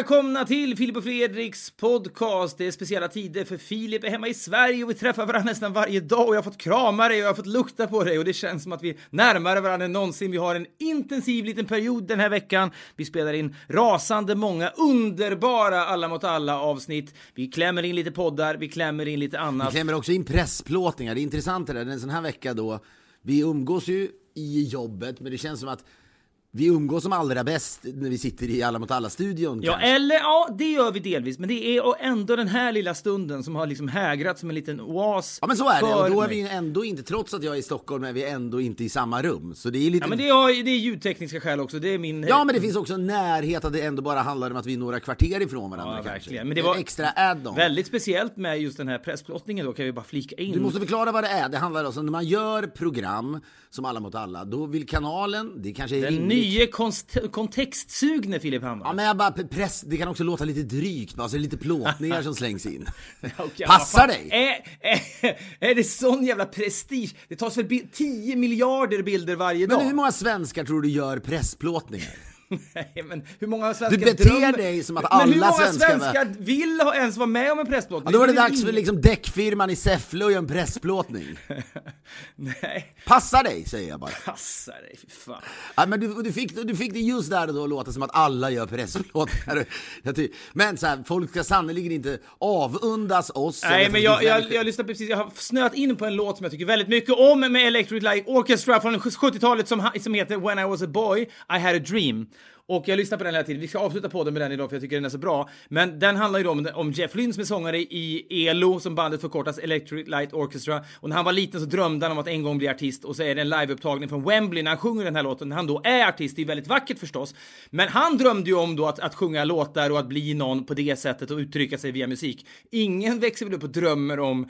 välkomna till Filip och Fredriks podcast. Det är speciella tider för Filip är hemma i Sverige och vi träffar varandra nästan varje dag och jag har fått krama dig och jag har fått lukta på dig och det känns som att vi är närmare varandra än någonsin. Vi har en intensiv liten period den här veckan. Vi spelar in rasande många underbara Alla mot alla avsnitt. Vi klämmer in lite poddar, vi klämmer in lite annat. Vi klämmer också in pressplåtningar. Det är intressant det där, en sån här vecka då, vi umgås ju i jobbet, men det känns som att vi umgås som allra bäst när vi sitter i Alla mot alla-studion. Ja, kanske. eller ja, det gör vi delvis, men det är ändå den här lilla stunden som har liksom hägrat som en liten oas Ja men så är det, och då är vi ändå inte, trots att jag är i Stockholm, är vi ändå inte i samma rum. Så det är lite... Ja men det är, det är ljudtekniska skäl också, det är min... Ja men det finns också en närhet att det ändå bara handlar om att vi är några kvarter ifrån varandra Ja, kanske. verkligen. Men det En var extra add-on. Väldigt speciellt med just den här pressplåtningen då, kan vi bara flika in. Du måste förklara vad det är. Det handlar alltså om när man gör program som Alla mot alla, då vill kanalen, det kanske är Den. Nye konst- kontextsugne Filip Hammar. Ja men jag bara press, det kan också låta lite drygt, bara, så det är lite plåtningar som slängs in. Okej, Passar dig! Är, är, är det sån jävla prestige? Det tas väl bi- 10 miljarder bilder varje dag? Men hur många svenskar tror du gör pressplåtningar? Nej, men hur många svenskar Du beter dig som att Men hur alla många svenskar- svenskar vill ha, ens vara med om en pressplåtning? Ja, då var det dags för liksom däckfirman i Säffle att göra en pressplåtning. Nej, Passa dig, säger jag bara. passa dig, fy fan. Ja, men du, du, fick, du fick det just där och då att låta som att alla gör pressplåtningar. Jag Men så här, folk ska sannerligen inte avundas oss. Nej, men jag, vi- jag, jag lyssnar precis, jag har snöat in på en låt som jag tycker väldigt mycket om med Electric Light Orchestra från 70-talet som, som heter When I was a boy, I had a dream. Och jag lyssnar på den hela tiden. Vi ska avsluta podden med den idag för jag tycker den är så bra. Men den handlar ju då om, om Jeff Lynne som är sångare i ELO, som bandet förkortas Electric Light Orchestra. Och när han var liten så drömde han om att en gång bli artist och så är det en liveupptagning från Wembley när han sjunger den här låten. När han då är artist, det är väldigt vackert förstås. Men han drömde ju om då att, att sjunga låtar och att bli någon på det sättet och uttrycka sig via musik. Ingen växer väl upp och drömmer om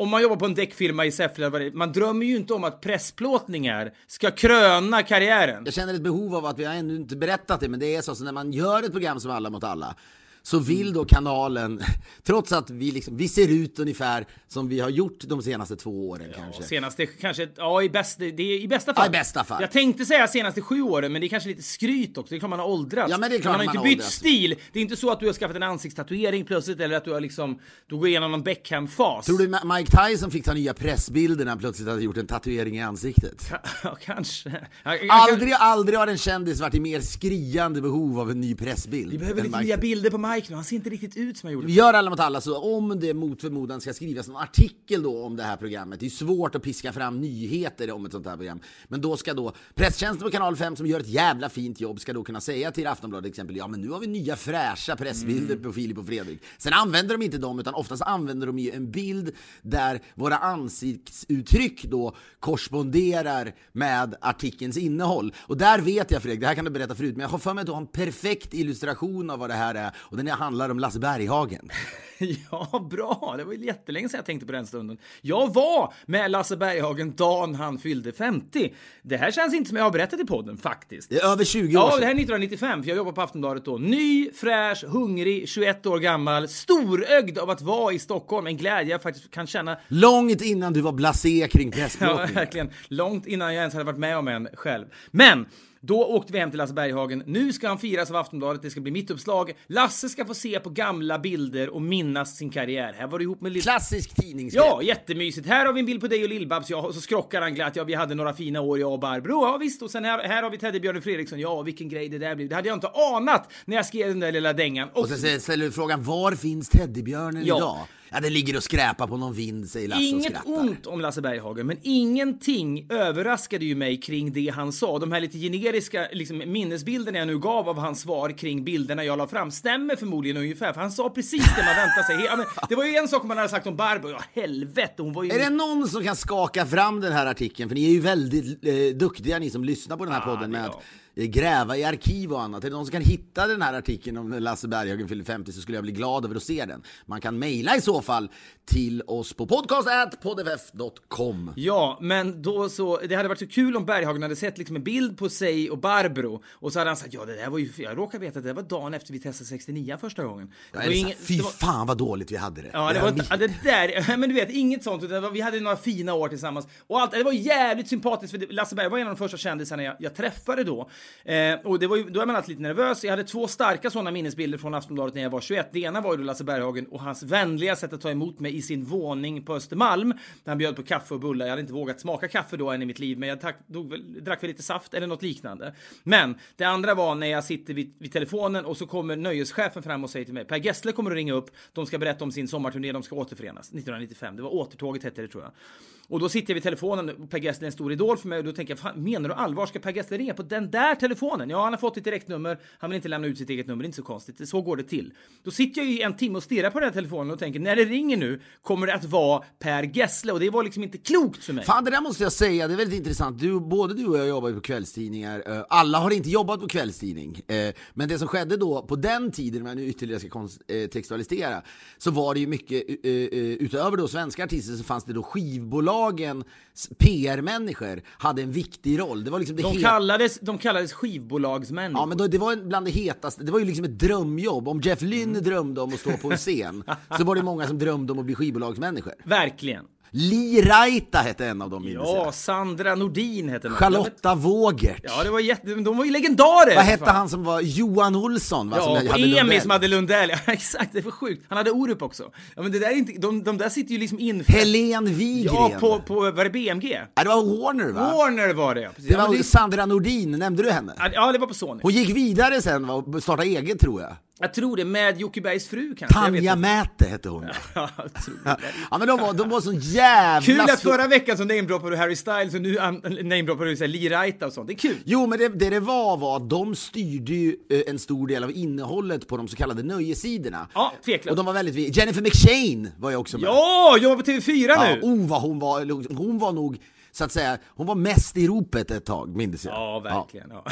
om man jobbar på en däckfirma i Säffle, man drömmer ju inte om att pressplåtningar ska kröna karriären. Jag känner ett behov av att vi har ännu inte berättat det, men det är så, så när man gör ett program som Alla mot alla, så vill då kanalen, trots att vi, liksom, vi ser ut ungefär som vi har gjort de senaste två åren kanske. Senaste kanske, ja i, bäst, det är i bästa fall. Ja, i bästa fall. Jag tänkte säga senaste sju åren, men det är kanske lite skryt också. Det är klart man har åldrats. Ja, men det är klart man har man inte har bytt åldrats. stil. Det är inte så att du har skaffat en ansiktstatuering plötsligt, eller att du har liksom, du går igenom någon Beckham-fas. Tror du Mike Tyson fick ta nya pressbilder när han plötsligt hade gjort en tatuering i ansiktet? Ja, kanske. Ja, Aldrig, aldrig har en kändis varit i mer skriande behov av en ny pressbild. Vi behöver lite Mike nya bilder på Mike nu. Han ser inte riktigt ut som han gjorde. Vi gör alla mot alla, så om det mot förmodan ska skrivas en artikel då om det här programmet, det är svårt att piska fram nyheter om ett sånt här program, men då ska då presstjänsten på kanal 5 som gör ett jävla fint jobb ska då kunna säga till Aftonbladet exempel, ja men nu har vi nya fräscha pressbilder på Filip och Fredrik. Sen använder de inte dem, utan oftast använder de ju en bild där våra ansiktsuttryck då korresponderar med artikelns innehåll. Och där vet jag Fredrik, det här kan du berätta förut, men jag har för mig att du har en perfekt illustration av vad det här är, och den handlar om Lasse Berghagen. Ja, bra. Det var ju jättelänge sedan jag tänkte på den stunden. Jag var med Lasse Berghagen dagen han fyllde 50. Det här känns inte som jag har berättat i podden faktiskt. Det är över 20 år Ja, sedan. det här är 1995, för jag jobbar på Aftonbladet då. Ny, fräsch, hungrig, 21 år gammal, storögd av att vara i Stockholm. En glädje jag faktiskt kan känna Långt innan du var blasé kring Ja, pressplåtning. verkligen. Långt innan jag ens hade varit med om en själv. Men då åkte vi hem till Lasse Berghagen. Nu ska han firas av Aftonbladet. Det ska bli mitt uppslag. Lasse ska få se på gamla bilder och minnas sin karriär. Här var det ihop med Lill... Klassisk tidningsgrej. Ja, jättemysigt. Här har vi en bild på dig och Lill-Babs. Ja, och så skrockar han glatt. Ja, vi hade några fina år, jag och Barbro. Ja, visst. Och sen här, här har vi Teddybjörn Fredriksson. Ja, vilken grej det där blev. Det hade jag inte anat när jag skrev den där lilla dängan. Och, Och sen ställer du frågan, var finns teddybjörnen Ja. idag? Ja, den ligger och skräpar på någon vind, säger Lasse och Inget skrattar. ont om Lasse Berghagen, men ingenting överraskade ju mig kring det han sa. De här lite generiska liksom, minnesbilderna jag nu gav av hans svar kring bilderna jag la fram stämmer förmodligen ungefär, för han sa precis det man väntar sig. Ja, men det var ju en sak man hade sagt om Barbro, ja helvete, hon var ju... Är det någon som kan skaka fram den här artikeln? För ni är ju väldigt eh, duktiga ni som lyssnar på den här Ja, podden med jag. att gräva i arkiv och annat. Är det någon som kan hitta den här artikeln om Lasse Berghagen fyller 50 så skulle jag bli glad över att se den. Man kan mejla i så fall till oss på podcast.poddff.com. Ja, men då så, det hade varit så kul om Berghagen hade sett liksom en bild på sig och Barbro och så hade han sagt ja det där var ju, jag råkar veta att det var dagen efter vi testade 69 första gången. Det Ja, här, ingen- Fy det var- fan vad dåligt vi hade det. Ja, det Det var ja, det där, men du vet, inget sånt. utan det Vi hade några fina år tillsammans. Och allt, det var jävligt sympatiskt, för det- Lasse Berg var en av de första kändisarna jag, jag träffade då. Eh, och det var ju, då är man alltid lite nervös. Jag hade två starka sådana minnesbilder från Aftonbladet när jag var 21. Det ena var ju då Lasse Berghagen och hans vänliga sätt att ta emot mig i sin våning på Östermalm. Där han bjöd på kaffe och bullar. Jag hade inte vågat smaka kaffe då än i mitt liv, men jag tack, dog väl, drack väl lite saft eller något liknande. Men det andra var när jag sitter vid, vid telefonen och så kommer nöjeschefen fram och säger till mig Per Gessle kommer att ringa upp. De ska berätta om sin sommarturné. De ska återförenas 1995. Det var Återtåget hette det tror jag. Och då sitter jag vid telefonen Per Gessle är en stor idol för mig och då tänker jag, menar du allvar? Ska Per Gessle ringa på den där telefonen? Ja, han har fått ett direktnummer. Han vill inte lämna ut sitt eget nummer. Det är inte så konstigt. Så går det till. Då sitter jag i en timme och stirrar på den här telefonen och tänker, när det ringer nu kommer det att vara Per Gessle och det var liksom inte klokt för mig. Fan, det där måste jag säga, det är väldigt intressant. Du, både du och jag jobbar ju på kvällstidningar. Eh, Alla har inte jobbat på kvällstidning. Eh, Men det som skedde då, på den tiden, om jag nu ytterligare ska kontextualisera, så var det ju mycket, eh, eh, utöver då svenska artister, så fanns det då skivbolagens PR-människor hade en viktig roll. Det var liksom det De kallades, de kallades skivbolagsmän. Ja men då, det var bland det hetaste, det var ju liksom ett drömjobb. Om Jeff Lynne Mm. drömde om att stå på en scen, så var det många som drömde om att bli skivbolagsmänniskor. Verkligen. Li Raita hette en av dem minns Ja, jag. Sandra Nordin hette den. Charlotta Wågert. Ja, det var jätte... De var ju legendarer! Vad hette Fan. han som var Johan Olsson? Va, som Ja, hade och Emi Lundell? som hade Lundell. Ja, exakt, det för sjukt. Han hade Orup också. Ja, men det där är inte... De, de där sitter ju liksom in... Helen Wigren. Ja, på, på... Var det BMG? Ja, det var Warner va? Warner var det, ja. Precis. Det Ja, var men Sandra Nordin, nämnde du henne? Ja, det var på Sony. Hon gick vidare sen va, och startade eget tror jag. Jag tror det, med Jocke Bergs fru kanske. Tanja. Mäte hette hon. Ja, Ja, ja men de var, de var sån jävla... Kul att förra veckan så namedroppade du Harry Styles och nu namedroppar du Lee Raita och sånt. Det är kul. Jo, men det, det det var var att de styrde ju eh, en stor del av innehållet på de så kallade nöjessidorna. Ja, tveklöst. Och de var väldigt Jennifer McShane var ju också med. Ja, jobbar på TV4 Ja, nu! oh, vad hon var, hon var nog, så att säga, hon var mest i ropet ett tag, minns jag. Ja, verkligen. Ja.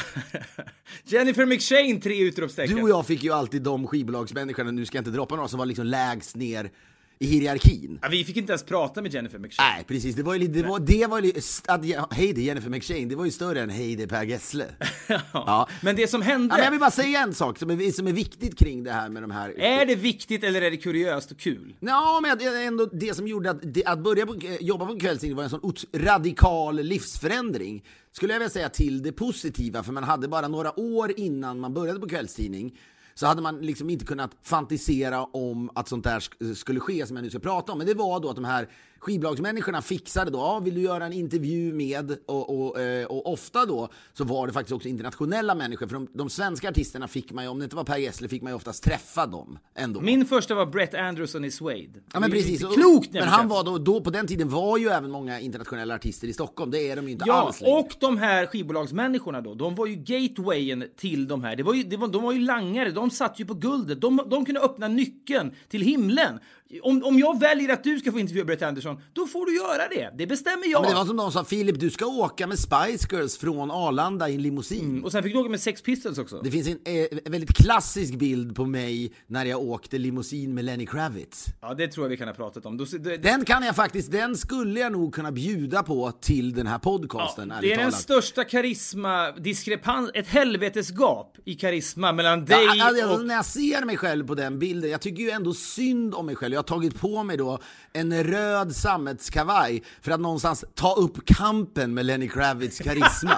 Jennifer McShane, tre utropstecken. Du och jag fick ju alltid de skivbolagsmänniskorna, nu ska jag inte droppa några, som var liksom lägst ner i hierarkin. Ja, vi fick inte ens prata med Jennifer McShane. Nej, precis. Det var ju lite, det var, det var ju, att, ja, hej det Jennifer McShane, det var ju större än hej det Per Gessle. ja. Men det som hände, Ja, men jag vill bara säga en sak som är, som är viktigt kring det här med de här... är det viktigt eller är det kuriöst och kul? Ja, men det ändå det som gjorde att, det, att börja på, jobba på en kvällstidning var en sån radikal livsförändring. Skulle jag vilja säga till det positiva, för man hade bara några år innan man började på kvällstidning så hade man liksom inte kunnat fantisera om att sånt där skulle ske som jag nu ska prata om. Men det var då att de här skivbolagsmänniskorna fixade då, ja, vill du göra en intervju med? Och, och, eh, och ofta då så var det faktiskt också internationella människor, för de, de svenska artisterna fick man ju, om det inte var Per Gessle, fick man ju oftast träffa dem ändå. Min första var Brett Anderson i Suede. Ja men precis. Klokt men han var då, då, på den tiden var ju även många internationella artister i Stockholm. Det är de ju inte Ja, alls längre. och de här skivbolagsmänniskorna då, de var ju gatewayen till de här. Det var ju, det var, de var ju langare, de satt ju på guldet. De, de kunde öppna nyckeln till himlen. Om, om jag väljer att du ska få intervjua Brett Anderson, då får du göra det. Det bestämmer jag. Ja, men det var som de sa, Filip du ska åka med Spice Girls från Arlanda i en limousin. Och sen fick du åka med Sex Pistols också. Det finns en, eh, en väldigt klassisk bild på mig när jag åkte limousin med Lenny Kravitz. Ja, det tror jag vi kan ha pratat om. Då, det, Den kan jag faktiskt, den skulle jag nog kunna bjuda på till den här podcasten, det ärligt är den talat. största karisma diskrepans, ett helvetesgap i karisma mellan dig Ja, alltså, och... När jag ser mig själv på den bilden, jag tycker ju ändå synd om mig själv. Jag har tagit på mig då en röd sammetskavaj för att någonstans ta upp kampen med Lenny Kravitz karisma.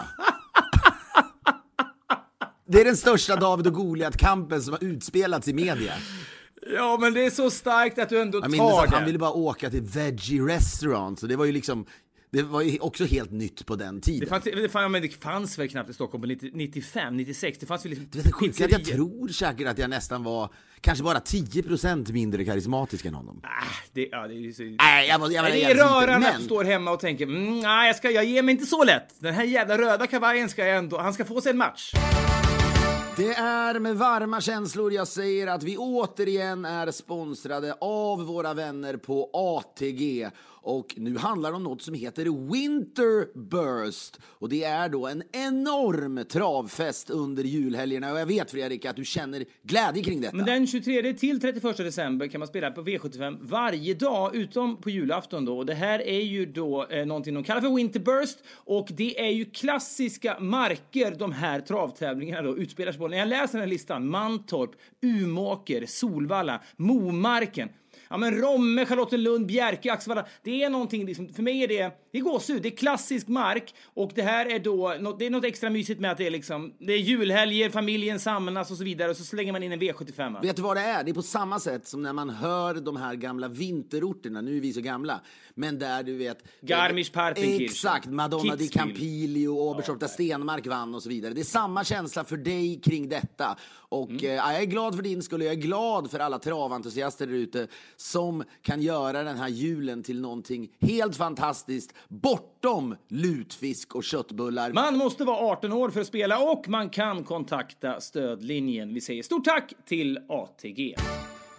Det är den största David och Goliat-kampen som har utspelats i media. Ja, men det är så starkt att du ändå Jag tar minns att det. han ville bara åka till Veggie Restaurant, så det var ju liksom Det var ju också helt nytt på den tiden. Det fanns, det, fanns, det fanns väl knappt i Stockholm på 90, 95, 96. Det fanns väl liksom det sjuka att jag tror säkert att jag nästan var kanske bara 10% mindre karismatisk än honom. Ah, det, ja, det är så... Nej, jag, var- jag, var det är rörande att men- du står hemma och tänker mm, nej, jag, ska, jag ger mig inte så lätt. Den här jävla röda kavajen ska jag ändå... Han ska få sig en match. Det är med varma känslor jag säger att vi återigen är sponsrade av våra vänner på ATG. Och nu handlar det om något som heter Winter Burst. Och det är då en enorm travfest under julhelgerna. Och jag vet Fredrik att du känner glädje kring detta. Men den 23 till 31 december kan man spela på V75 varje dag utom på julafton då. Och det här är ju då eh, någonting de kallar för Winterburst och det är ju klassiska marker de här travtävlingarna då utspelar sig på. När jag läser den här listan, Mantorp, Umåker, Solvalla, Momarken. Ja men Romme, Charlottenlund, Bjerke, Axevalla. Det är någonting liksom, för mig är det, det är gåshud, det är klassisk mark och det här är då, det är något extra mysigt med att det är liksom, det är julhelger, familjen samlas och så vidare och så slänger man in en V75. va? Vet du vad det är? Det är på samma sätt som när man hör de här gamla vinterorterna, nu är vi så gamla, men där du vet... Garmisch-Partenkirchen, Exakt, Madonna di Kitzbühel. Campilio, Oberstdorf där Stenmark vann och så vidare. Det är samma känsla för dig kring detta. Och Mm. eh, ja, jag är glad för din skull och jag är glad för alla traventusiaster där ute som kan göra den här julen till någonting helt fantastiskt bortom lutfisk och köttbullar. Man måste vara 18 år för att spela och man kan kontakta stödlinjen. Vi säger stort tack till ATG.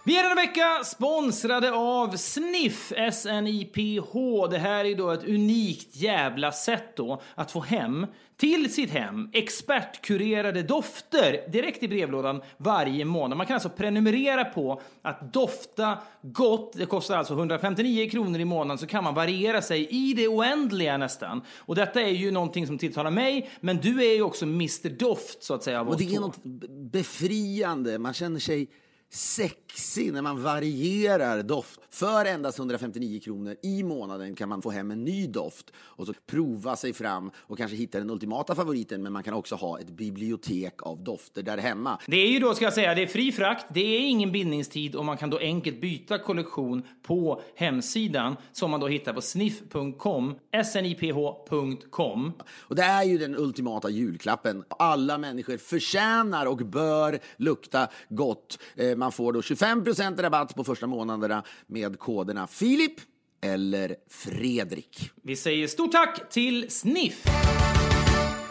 Vi är denna vecka sponsrade av Sniff, S-N-I-P-H. Det här är då ett unikt jävla sätt då att få hem till sitt hem expertkurerade dofter direkt i brevlådan varje månad. Man kan alltså prenumerera på att dofta gott. Det kostar alltså 159 kronor i månaden så kan man variera sig i det oändliga nästan. Och detta är ju någonting som tilltalar mig, men du är ju också Mr Doft så att säga av Och det är något befriande. Man känner sig sexig när man varierar doft. För endast 159 kronor i månaden kan man få hem en ny doft och så prova sig fram och kanske hitta den ultimata favoriten. Men man kan också ha ett bibliotek av dofter där hemma. Det är ju då, ska jag säga, det är fri frakt, det är ingen bindningstid och man kan då enkelt byta kollektion på hemsidan som man då hittar på sniff.com, sniph.com. Och det är ju den ultimata julklappen. Alla människor förtjänar och bör lukta gott. Eh, Man får då 25% rabatt på första månaderna med koderna Filip eller Fredrik. Vi säger stort tack till Sniff!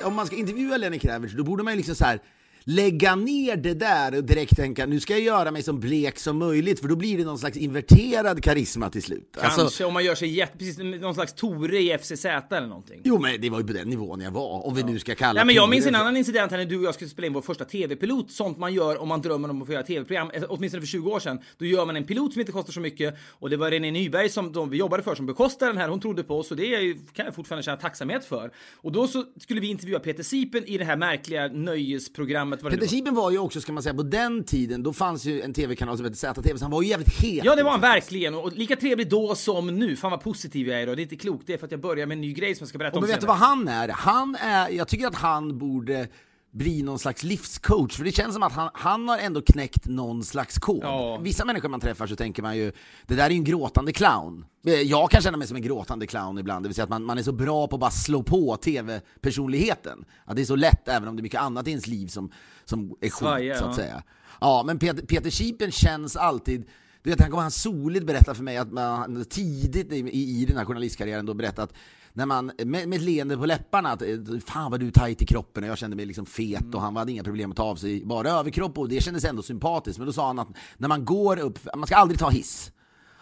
om man ska intervjua Lenny Kravitz, då borde man ju liksom så här lägga ner det där och direkt tänka nu ska jag göra mig så blek som möjligt för då blir det någon slags inverterad karisma till slut. Kanske Alltså, om man gör sig jätte, precis någon slags Tore i FCZ eller någonting. jo men det var ju på den nivån jag var, om vi nu ska kalla Nej, men jag minns en annan incident här när du och jag skulle spela in vår första tv-pilot. Sånt man gör om man drömmer om att få göra tv-program, eh, åtminstone för 20 år sedan. Då gör man en pilot som inte kostar så mycket och det var René Nyberg som de vi jobbade för som bekostade den här. Hon trodde på oss och det är ju- kan jag fortfarande känna tacksamhet för. Och då så skulle vi intervjua Peter Sipen i det här märkliga nöjesprogrammet. Det nu Peter var. Sipen var ju också, ska man säga, på den tiden, då fanns ju en tv-kanal som hette ZTV, så han var ju jävligt het. Ja, det var han verkligen. Och lika trevlig då som nu. Fan vad positiv jag är idag. Det är inte klokt. Det är för att jag börjar med en ny grej som jag ska berätta Och om men vet du vad han är? Han är, jag tycker att han borde bli någon slags livscoach, för det känns som att han, han har ändå knäckt någon slags kod. Ja. Vissa människor man träffar så tänker man ju, det där är ju en gråtande clown. Eh, Jag kan känna mig som en gråtande clown ibland, det vill säga att man, man är så bra på att bara slå på tv-personligheten. Att det är så lätt, även om det är mycket annat i ens liv som, som är skit, så att ja. säga. Ja, men Peter, Peter Sipen känns alltid du vet, han kommer han soligt berätta för mig att man tidigt i, i, i den här journalistkarriären då berättat när man, med, med ett leende på läpparna, att eh, fan vad du är tajt i kroppen och jag kände mig liksom fet och han hade inga problem att ta av sig bara överkropp och det kändes ändå sympatiskt. Men då sa han att när man går upp, man ska aldrig ta hiss.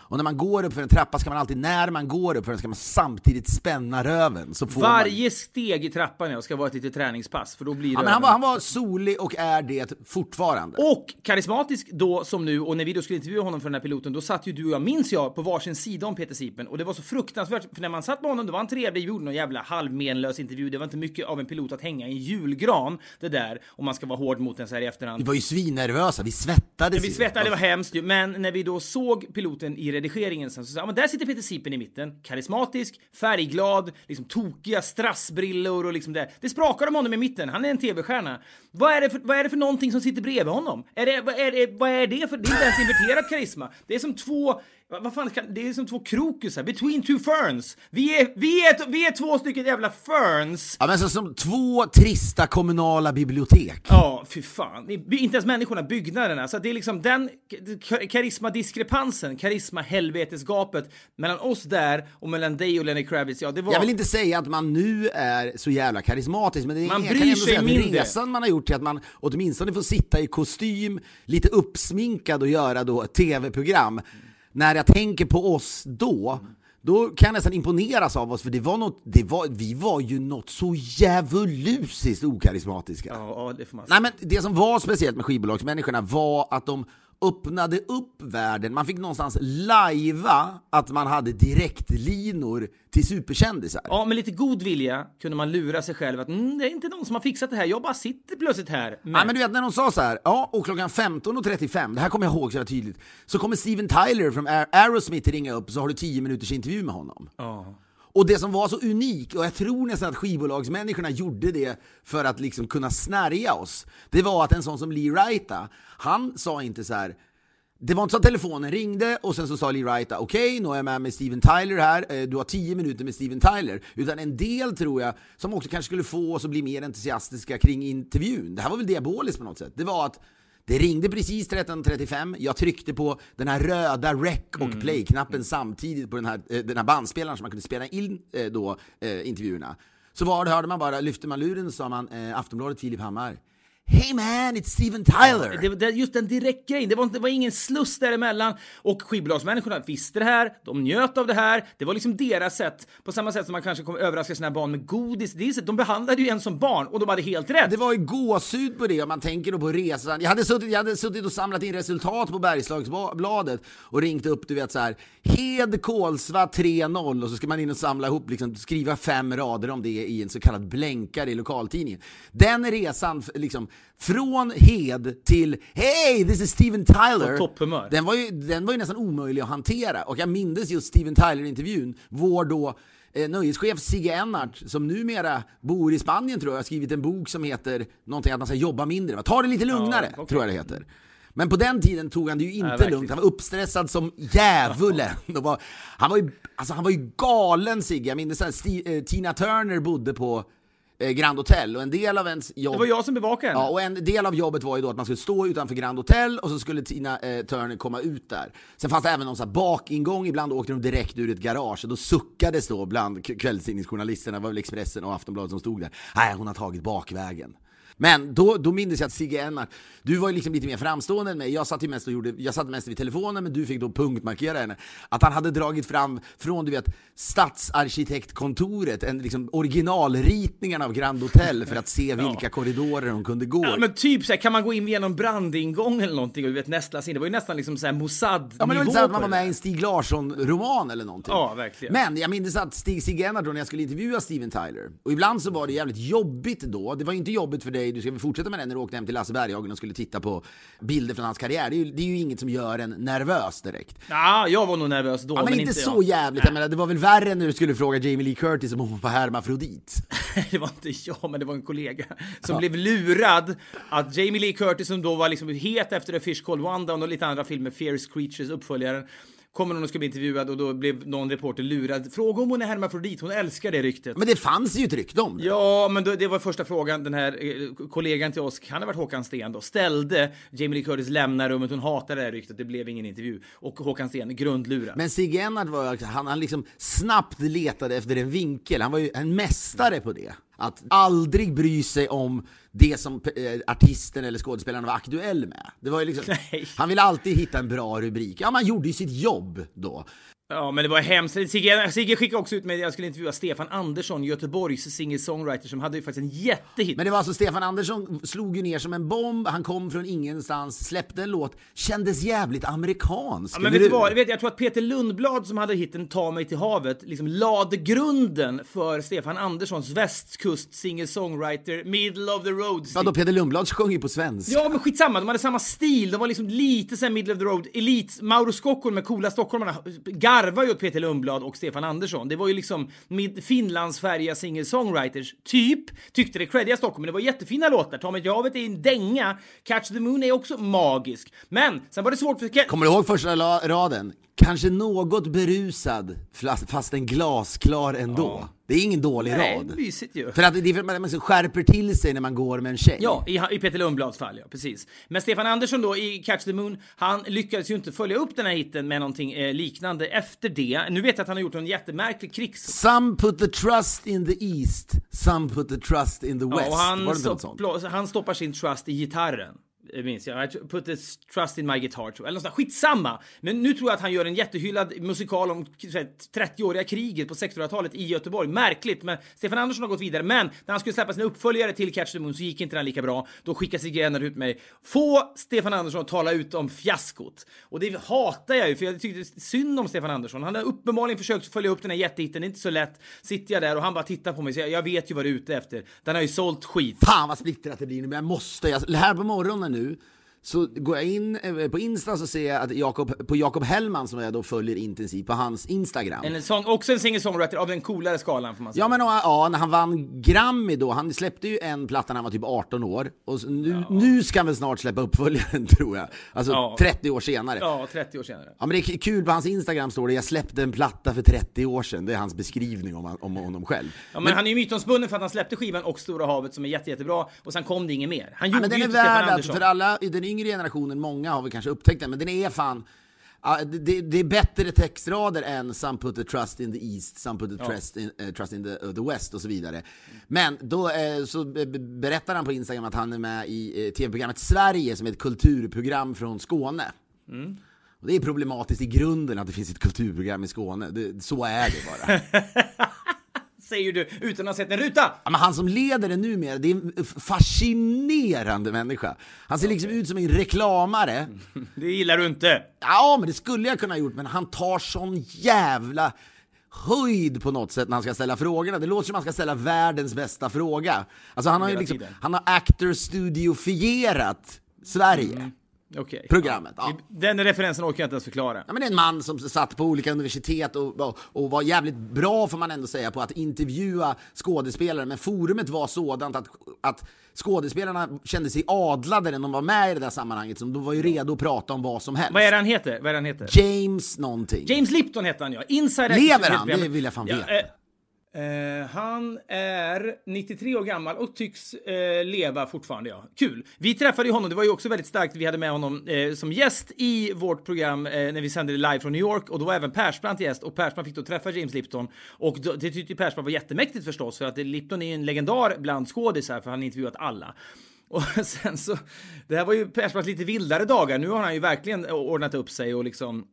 Och när man går upp för en trappa ska man alltid, när man går upp för den ska man samtidigt spänna röven. Så får man... Varje steg i trappan ja, ska vara ett litet träningspass, för då blir Ja, men han, var, han var solig och är det fortfarande. Och karismatisk då som nu, och när vi då skulle intervjua honom för den här piloten, då satt ju du och jag, minns jag, på varsin sida om Peter Sipen. Och det var så fruktansvärt, för när man satt med honom, då var han trevlig, gjorde någon jävla halvmenlös intervju. Det var inte mycket av en pilot att hänga i en julgran, det där, om man ska vara hård mot en så här i efterhand. Vi var ju svinnervösa, vi svettades Vi ju. svettade, det var hemskt ju. Men när vi då såg piloten i redigeringen sen så sa ja, men där sitter Peter Sipen i mitten. Karismatisk, färgglad, liksom tokiga strassbrillor och liksom det. Det sprakar om honom i mitten. Han är en tv-stjärna. Vad är, det för, vad är det för någonting som sitter bredvid honom? Är det, vad, är det, vad är det för... Det är inte ens inverterat karisma. Det är som två vad vad fan, kan, det är som två krokusar. Between two ferns. Vi är, vi är, vi är två stycken jävla ferns. Ja, men så, som två trista kommunala bibliotek. Ja, fy fan. Inte ens människorna, byggnaderna. Så det är liksom den ka- karismadiskrepansen, karisma-helvetesgapet mellan oss där och mellan dig och Lenny Kravitz. Ja, det var... Jag vill inte säga att man nu är så jävla karismatisk, men det är, Man bryr kan sig mindre. resan man har gjort till att man åtminstone får sitta i kostym, lite uppsminkad och göra då tv-program. När jag tänker på oss då, då kan jag nästan imponeras av oss, för det var något, det var, vi var ju något så djävulusiskt okarismatiska. Ja, ja, det får man Nej men det som var speciellt med skivbolagsmänniskorna var att de öppnade upp världen. Man fick någonstans lajva att man hade direktlinor till superkändisar. Ja, med lite god vilja kunde man lura sig själv att mm, det är inte någon som har fixat det här, jag bara sitter plötsligt här. Men, Ja, men du vet när de sa så här, ja och klockan 15.35, det här kommer jag ihåg så tydligt, så kommer Steven Tyler från Aer- Aerosmith ringa upp så har du 10 minuters intervju med honom. Ja. Och det som var så unikt, och jag tror nästan att skivbolagsmänniskorna gjorde det för att liksom kunna snärja oss, det var att en sån som Lee Wrighta, han sa inte så här. Det var inte så att telefonen ringde och sen så sa Lee Wrighta okej, nu är jag med med Steven Tyler här, eh, du har 10 minuter med Steven Tyler. Utan en del tror jag, som också kanske skulle få oss att bli mer entusiastiska kring intervjun, det här var väl diaboliskt på något sätt, det var att det ringde precis 13.35, jag tryckte på den här röda rec och play-knappen samtidigt på den här, eh, den här bandspelaren som man kunde spela in eh, då, eh, intervjuerna. Så var det, hörde man bara, lyfte man luren så sa man eh, Aftonbladet Filip Hammar. Hey man, it's Steven Tyler! Det, det, just den direktgrejen, det var, det var ingen sluss däremellan. Och skivbolagsmänniskorna visste det här, de njöt av det här. Det var liksom deras sätt, på samma sätt som man kanske kommer överraska sina barn med godis. Det är De behandlade ju en som barn och de hade helt rätt. Det var ju gåshud på det om man tänker då på resan. Jag hade suttit, jag hade suttit och samlat in resultat på Bergslagsbladet och ringt upp, du vet så här. Hed Kolsva 3-0 och så ska man in och samla ihop, liksom, skriva fem rader om det i en så kallad blänkare i lokaltidningen. Den resan, liksom, från Hed till Hey, this is Steven Tyler. Den var, ju, den var ju nästan omöjlig att hantera. Och jag mindes just Steven Tyler-intervjun. Vår då eh, nöjeschef Sigge Ennart, som numera bor i Spanien tror jag, har skrivit en bok som heter någonting att man ska jobba mindre. Va? Ta det lite lugnare, okej. tror jag det heter. Men på den tiden tog han det ju inte verkligen. lugnt. Han var uppstressad som djävulen. Var, han, var ju, alltså, han var ju galen Sigge. Jag minns att eh, Tina Turner bodde på Grand Hotel och en del av ens jobb... Det var jag som bevakade henne. Ja, och en del av jobbet var ju då att man skulle stå utanför Grand Hotel och så skulle Tina eh, Turner komma ut där. Sen fanns det även någon sån här bakingång, ibland åkte de direkt ur ett garage och då suckades då bland kvällstidningsjournalisterna, det var väl Expressen och Aftonbladet som stod där. Nej, hon har tagit bakvägen. Men då, då minns jag att Sigge Ennart, du var ju liksom lite mer framstående än mig. Jag satt ju mest och gjorde, jag satt mest vid telefonen men du fick då punktmarkera henne. Att han hade dragit fram från du vet stadsarkitektkontoret, en liksom originalritningarna av Grand Hotel för att se vilka korridorer hon kunde gå. Ja, men typ så här, kan man gå in genom brandingång eller någonting och du vet nästla in? Det var ju nästan liksom så här Mossad Ja men det var så att man var med i en Stig Larsson-roman eller någonting. Ja, verkligen. Men jag minns att Stig Sigge Ennart då när jag skulle intervjua Steven Tyler, och ibland så var det jävligt jobbigt då. Det var inte jobbigt för dig, du ska väl fortsätta med det när du åkte hem till Lasse Berghagen och skulle titta på bilder från hans karriär. Det är ju, det är ju inget som gör en nervös direkt. Ja, jag var nog nervös då, Ja, men, inte så jag. jävligt, jag menar, det var väl värre när du skulle fråga Jamie Lee Curtis om hon var hermafrodit. det var inte jag, men det var en kollega som blev lurad att Jamie Lee Curtis, som då var liksom het efter A Fish Called Wanda och lite andra filmer, Fierce Creatures, uppföljaren, kommer någon och ska bli intervjuad och då blev någon reporter lurad. Fråga om hon är hermafrodit, hon älskar det ryktet. Men det fanns ju ett rykte om det. Ja, men då, det var första frågan den här eh, kollegan till oss, han har varit Håkan Sten då, ställde. Jamie Lee Curtis lämnar rummet, hon hatar det här ryktet, det blev ingen intervju. Och Håkan Sten, grundlurad. Men Sigge Ennart var han, han liksom snabbt letade efter en vinkel. Han var ju en mästare på det. Att aldrig bry sig om det som eh, artisten eller skådespelaren var aktuell med. Det var ju liksom, han ville alltid hitta en bra rubrik. Ja, man gjorde ju sitt jobb då. Ja, men det var hemskt. Sigge, Sigge skickade också ut mig, jag skulle intervjua Stefan Andersson, Göteborgs singer-songwriter, som hade ju faktiskt en jättehit. Men det var alltså Stefan Andersson slog ju ner som en bomb, han kom från ingenstans, släppte en låt, kändes jävligt amerikansk. Ja, men vet du vad? Vet, jag tror att Peter Lundblad som hade hitten Ta mig till havet liksom lade grunden för Stefan Anderssons västkust singer-songwriter, middle of the road. Ja, då Peder Lundblad sjöng ju på svenska. Ja, men skitsamma. De hade samma stil. De var liksom lite såhär middle of the road. Elit, Mauro Scocco med coola stockholmarna. Garvar ju åt Peter Lundblad och Stefan Andersson. Det var ju liksom med Finlandsfärdiga singer-songwriters, typ. Tyckte det creddiga Stockholm, men det var jättefina låtar. Ta mig havet är en dänga. Catch the Moon är också magisk. Men sen var det svårt för... Kommer du ihåg första raden? Kanske något berusad, fast en glasklar ändå. Det är ingen dålig Nej, rad. mysigt ju. För att det är för att man man så skärper till sig när man går med en tjej. Ja, i, i Peter Lundblads fall, ja. Precis. Men Stefan Andersson då i Catch the Moon, han lyckades ju inte följa upp den här hitten med någonting eh, liknande efter det. Nu vet jag att han har gjort en jättemärklig krigs... Some put the trust in the east, some put the trust in the west. Ja, och Var han, det inte något stopp, han stoppar sin trust i gitarren. Eh, minns jag. I put this trust in my guitar, tror jag. Eller något sånt där. Skitsamma! Men nu tror jag att han gör en jättehyllad musikal om 30-åriga kriget på 1600-talet i Göteborg. Märkligt, men Stefan Andersson har gått vidare. Men när han skulle släppa sin uppföljare till Catch the Moon så gick inte den lika bra. Då skickade Sigge Ehnert ut mig. Få Stefan Andersson att tala ut om fiaskot. Och det hatar jag ju, för jag tyckte synd om Stefan Andersson. Han har uppenbarligen försökt följa upp den här jättehitten. Det är inte så lätt. Sitter jag där och han bara tittar på mig så jag, jag vet ju vad du är ute efter. Den har ju sålt skit. Fan vad splittrat det blir nu, men jag måste. Jag, här på morgonen nu nu. Så går jag in eh, på Insta så ser jag att Jakob, på Jakob Hellman som jag då följer intensivt på hans Instagram. En sång, också en singer-songwriter av den coolare skalan får man säga. Ja men och, ja, när han vann Grammy då, han släppte ju en platta när han var typ 18 år och nu, nu ska han väl snart släppa uppföljaren tror jag. Alltså Ja. 30 år senare. Ja. Ja, 30 år senare. men det är kul, på hans Instagram står det jag släppte en platta för 30 år sedan. Det är hans beskrivning om, om honom själv. Ja, men, han är ju mytomspunnen för att han släppte skivan och Stora havet som är jätte, jättebra och sen kom det inget mer. Han Ja, gjorde men den ju är värd att, för alla den yngre generationen, många har väl kanske upptäckt den, men den är fan ja, det- det, är bättre textrader än Some put the trust in the east, some put the trust in, eh, trust in the, uh, the west och så vidare. Men då eh, så be- be- berättar han på Instagram att han är med i tv-programmet Sverige som är ett kulturprogram från Skåne. Mm. Och det är problematiskt i grunden att det finns ett kulturprogram i Skåne. Det, så är det bara. Säger du utan att ha sett en ruta! Ja, men han som leder det numera, det är en fascinerande människa. Han ser liksom ut som en reklamare. Det gillar du inte. Ja, men det skulle jag kunna ha gjort, men han tar sån jävla höjd på något sätt när han ska ställa frågorna. Det låter som att han ska ställa världens bästa fråga. Alltså han har ju liksom, han har actor studiofierat Sverige. Okej. Programmet, ja. Den referensen orkar jag inte ens förklara. Ja, men det är en man som satt på olika universitet och, och, och var jävligt bra får man ändå säga på att intervjua skådespelare. Men forumet var sådant att, att skådespelarna kände sig adlade när de var med i det där sammanhanget. Så de var ju redo att prata om vad som helst. Vad är det han heter? Vad är han heter? James någonting. James Lipton hette han ja. Inside Lever han? Det vill jag fan veta. eh, eh, han är 93 år gammal och tycks eh, leva fortfarande, ja. Kul! Vi träffade ju honom, det var ju också väldigt starkt, vi hade med honom eh, som gäst i vårt program eh, när vi sände det live från New York och då var även Persbrandt gäst och Persbrandt fick då träffa James Lipton och då, det tyckte ju Persbrandt var jättemäktigt förstås för att Lipton är ju en legendar bland skådisar för han har intervjuat alla. Och sen så, det här var ju Persbrandts lite vildare dagar. Nu har han ju verkligen ordnat upp sig och liksom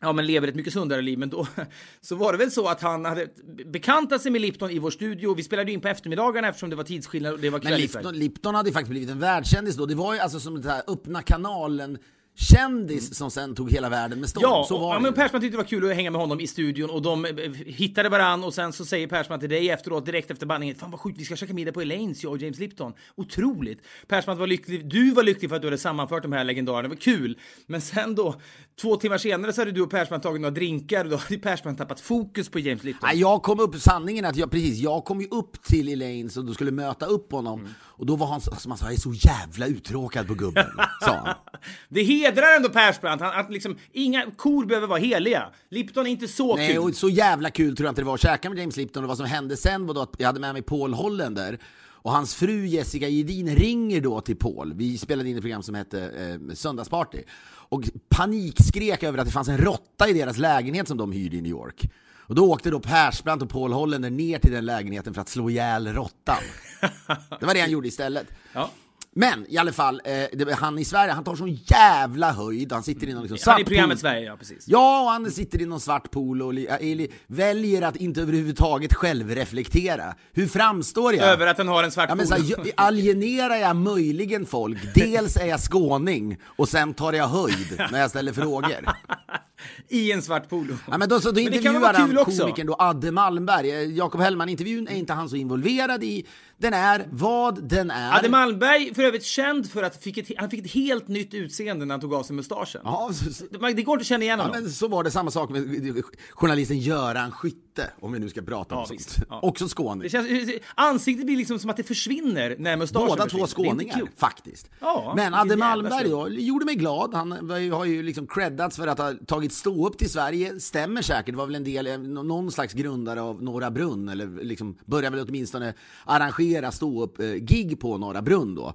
Ja, men lever ett mycket sundare liv. Men då så var det väl så att han hade bekantat sig med Lipton i vår studio. Vi spelade ju in på eftermiddagarna eftersom det var tidsskillnad och det var Men. Lipton, Lipton hade ju faktiskt blivit en världskändis då. Det var ju alltså som den här öppna kanalen kändis som sen tog hela världen med storm. Ja, så och, var ja det men ju. Persbrandt tyckte det var kul att hänga med honom i studion och de eh, hittade varann och sen så säger Persbrandt till dig efteråt direkt efter bandningen Fan vad sjukt, vi ska käka middag på Elaines, jag och James Lipton. Otroligt! Persbrandt var lycklig, du var lycklig för att du hade sammanfört de här legendarerna, det var kul. Men sen då, två timmar senare så hade du och Persbrandt tagit några drinkar och då hade Persbrandt tappat fokus på James Lipton. Nej, jag kom upp, sanningen är att jag, precis, jag kom ju upp till Elaine och då skulle möta upp honom. Mm. Och då var han, som han sa, jag är så jävla uttråkad på gubben. sa han. Det hedrar ändå Persbrandt, han, att liksom, inga kor behöver vara heliga. Lipton är inte så Nej, kul. och så jävla kul tror jag inte det var att käka med James Lipton. Och vad som hände sen var då att jag hade med mig Paul Hollander. Och hans fru Jessica Gedin ringer då till Paul. Vi spelade in ett program som hette eh, Söndagsparty. Och panikskrek över att det fanns en råtta i deras lägenhet som de hyrde i New York. Och då åkte då Persbrandt och Paul Hollander ner till den lägenheten för att slå ihjäl råttan. Det var det han gjorde istället. Ja. Men i alla fall, eh, han i Sverige, han tar sån jävla höjd. Han sitter i någon liksom Han är i svart programmet pool. Sverige, ja precis. Ja, och han sitter i någon svart pool och väljer att inte överhuvudtaget självreflektera. Hur framstår jag? Över att han har en svart Ja, men pool. så här, jag- alienerar jag möjligen folk? Dels är jag skåning och sen tar jag höjd när jag ställer frågor. I en svart polo. Ja, men då, så då Men det kan väl intervjuar han också? komikern då Adde Malmberg. Eh, Jakob Hellman-intervjun är inte han så involverad i. Den är vad den är. Adde Malmberg för övrigt känd för att fick ett, han fick ett helt nytt utseende när han tog av sig mustaschen. Ja, så, Det går inte att känna igen ja, honom. men så var det samma sak med journalisten Göran Skytte, om vi nu ska prata om Ja, sånt. visst. Ja. Också skåning. Känns, ansiktet blir liksom som att det försvinner när mustaschen Båda försvinner. två skåningar, faktiskt. Ja, Men Adde Malmberg då, gjorde mig glad. Han har ju liksom creddats för att ha tagit stå upp till Sverige. Stämmer säkert, var väl en del, eh, någon slags grundare av Norra Brunn, eller liksom började väl åtminstone arrangera stå upp eh, gig på Norra Brunn då.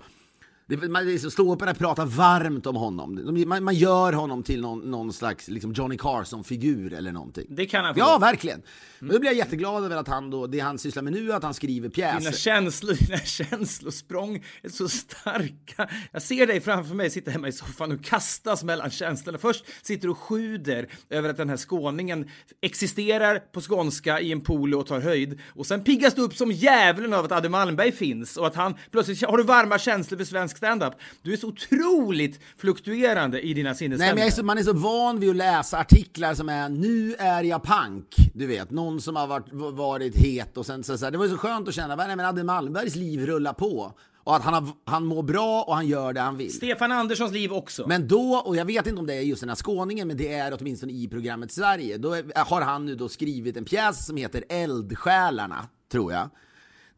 Det, man, så ståupparna pratar varmt om honom. De- Man, man gör honom till någon, någon slags liksom Johnny Carson-figur eller någonting. Det kan han få. Ja, verkligen. Men då blir jag jätteglad över att han då, det han sysslar med nu är att han skriver Dina pjäser. känslor, dina känslosprång är så starka. Jag ser dig framför mig sitta hemma i soffan och kastas mellan känslorna. Först sitter du och sjuder över att den här skåningen existerar på skånska i en polo och tar höjd. Och sen piggas du upp som djävulen av att Adde Malmberg finns och att han plötsligt har du varma känslor för svensk standup. Du är så otroligt fluktuerande i dina Nej, sinnesstämningar. men jag är så, man är så van vid att läsa artiklar som är “Nu är jag pank”. Du vet, någon som har varit, varit het och sen så, så här, Det var ju så skönt att känna att Adde Malmbergs liv rullar på. Och att han, har, han mår bra och han gör det han vill. Stefan Anderssons liv också. Men då, och jag vet inte om det är just den här skåningen, men det är åtminstone i programmet Sverige. Då är, har han nu då skrivit en pjäs som heter Eldsjälarna, tror jag.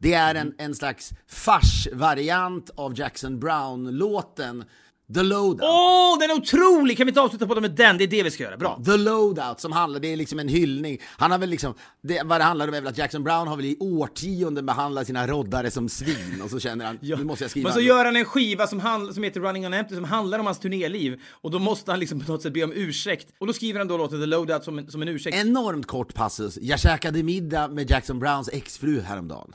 Det är en, en slags farsvariant av Jackson Brown-låten The Loadout. Åh, den är otrolig! Kan vi inte avsluta på det med den? Det är det vi ska göra. Bra. The Loadout som handlar, det är liksom en hyllning. Han har väl liksom, det, vad det handlar om är väl att Jackson Brown har väl i årtionden behandlat sina roddare som svin och så känner han, nu måste jag skriva Men så gör han en skiva som, handl- som heter Running on Empty som handlar om hans turnéliv och då måste han liksom på något sätt be om ursäkt och då skriver han då låten The Loadout som en, som en ursäkt. Enormt kort passus. Jag käkade middag med Jackson Browns exfru häromdagen.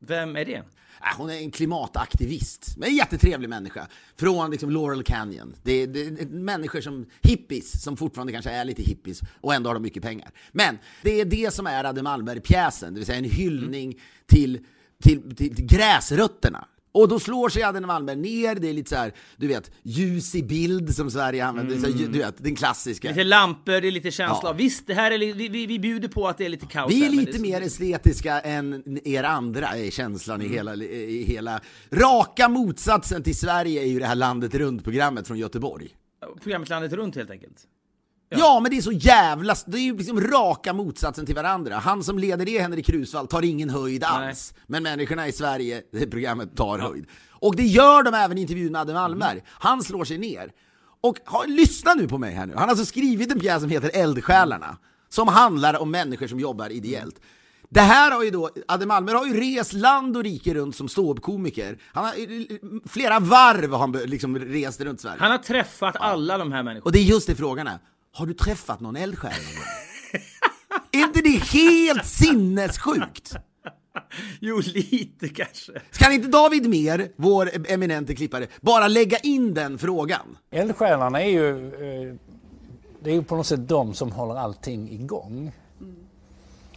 Vem är det? Äh, hon är en klimataktivist, men en jättetrevlig människa. Från liksom Laurel Canyon. Det är, det är människor som hippies, som fortfarande kanske är lite hippies, och ändå har de mycket pengar. Men det är det som är Adde Malmberg-pjäsen, det vill säga en hyllning till, till, till, till gräsrötterna. Och då slår sig Adde Malmberg ner, det är lite så här, du vet, ljus i bild som Sverige använder, så här, du vet, den klassiska. Lite lampor, det är lite känsla. Ja. Visst, det här är, vi, vi, vi bjuder på att det är lite kaos Vi är lite så- mer estetiska än er andra, är känslan i, hela, i hela... Raka motsatsen till Sverige är ju det här Landet runt-programmet från Göteborg. Programmet Landet runt helt enkelt. Ja. men det är så jävla... Det är ju liksom raka motsatsen till varandra. Han som leder det, Henrik Krusvall, tar ingen höjd alls. Men människorna i Sverige, det programmet tar höjd. Och det gör de även i intervjun med Adde Malmberg. Han slår sig ner. Och ha, lyssna nu på mig här nu. Han har alltså skrivit en pjäs som heter Eldsjälarna. Som handlar om människor som jobbar ideellt. Det här har ju då, Adde Malmberg har ju rest land och rike runt som ståuppkomiker. Han har, flera varv har han liksom rest runt Sverige. Han har träffat alla de här människorna. Och det är just det frågan är. Har du träffat någon eldsjäl? Är inte det helt sinnessjukt? Jo, lite kanske. Ska inte David Mer, vår eminente klippare, bara lägga in den frågan? Eldsjälarna är ju, eh, det är ju på något sätt de som håller allting igång.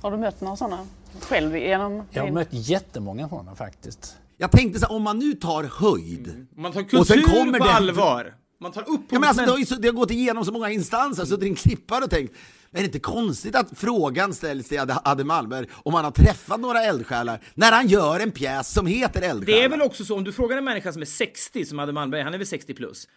Har du mött några sådana själv genom Jag har mött jättemånga sådana faktiskt. Jag tänkte så här, om man nu tar höjd. Man tar Och sen kultur kommer på den- allvar. Man tar upp Ja, men alltså, det, har det har gått igenom så många instanser, så det är en klippare och tänkt, är det inte konstigt att frågan ställs till Adde- Malmberg om han har träffat några eldsjälar när han gör en pjäs som heter Eldsjälar? Det är väl också så, om du frågar en människa som är 60, som Adde Malmberg, han är väl 60 plus.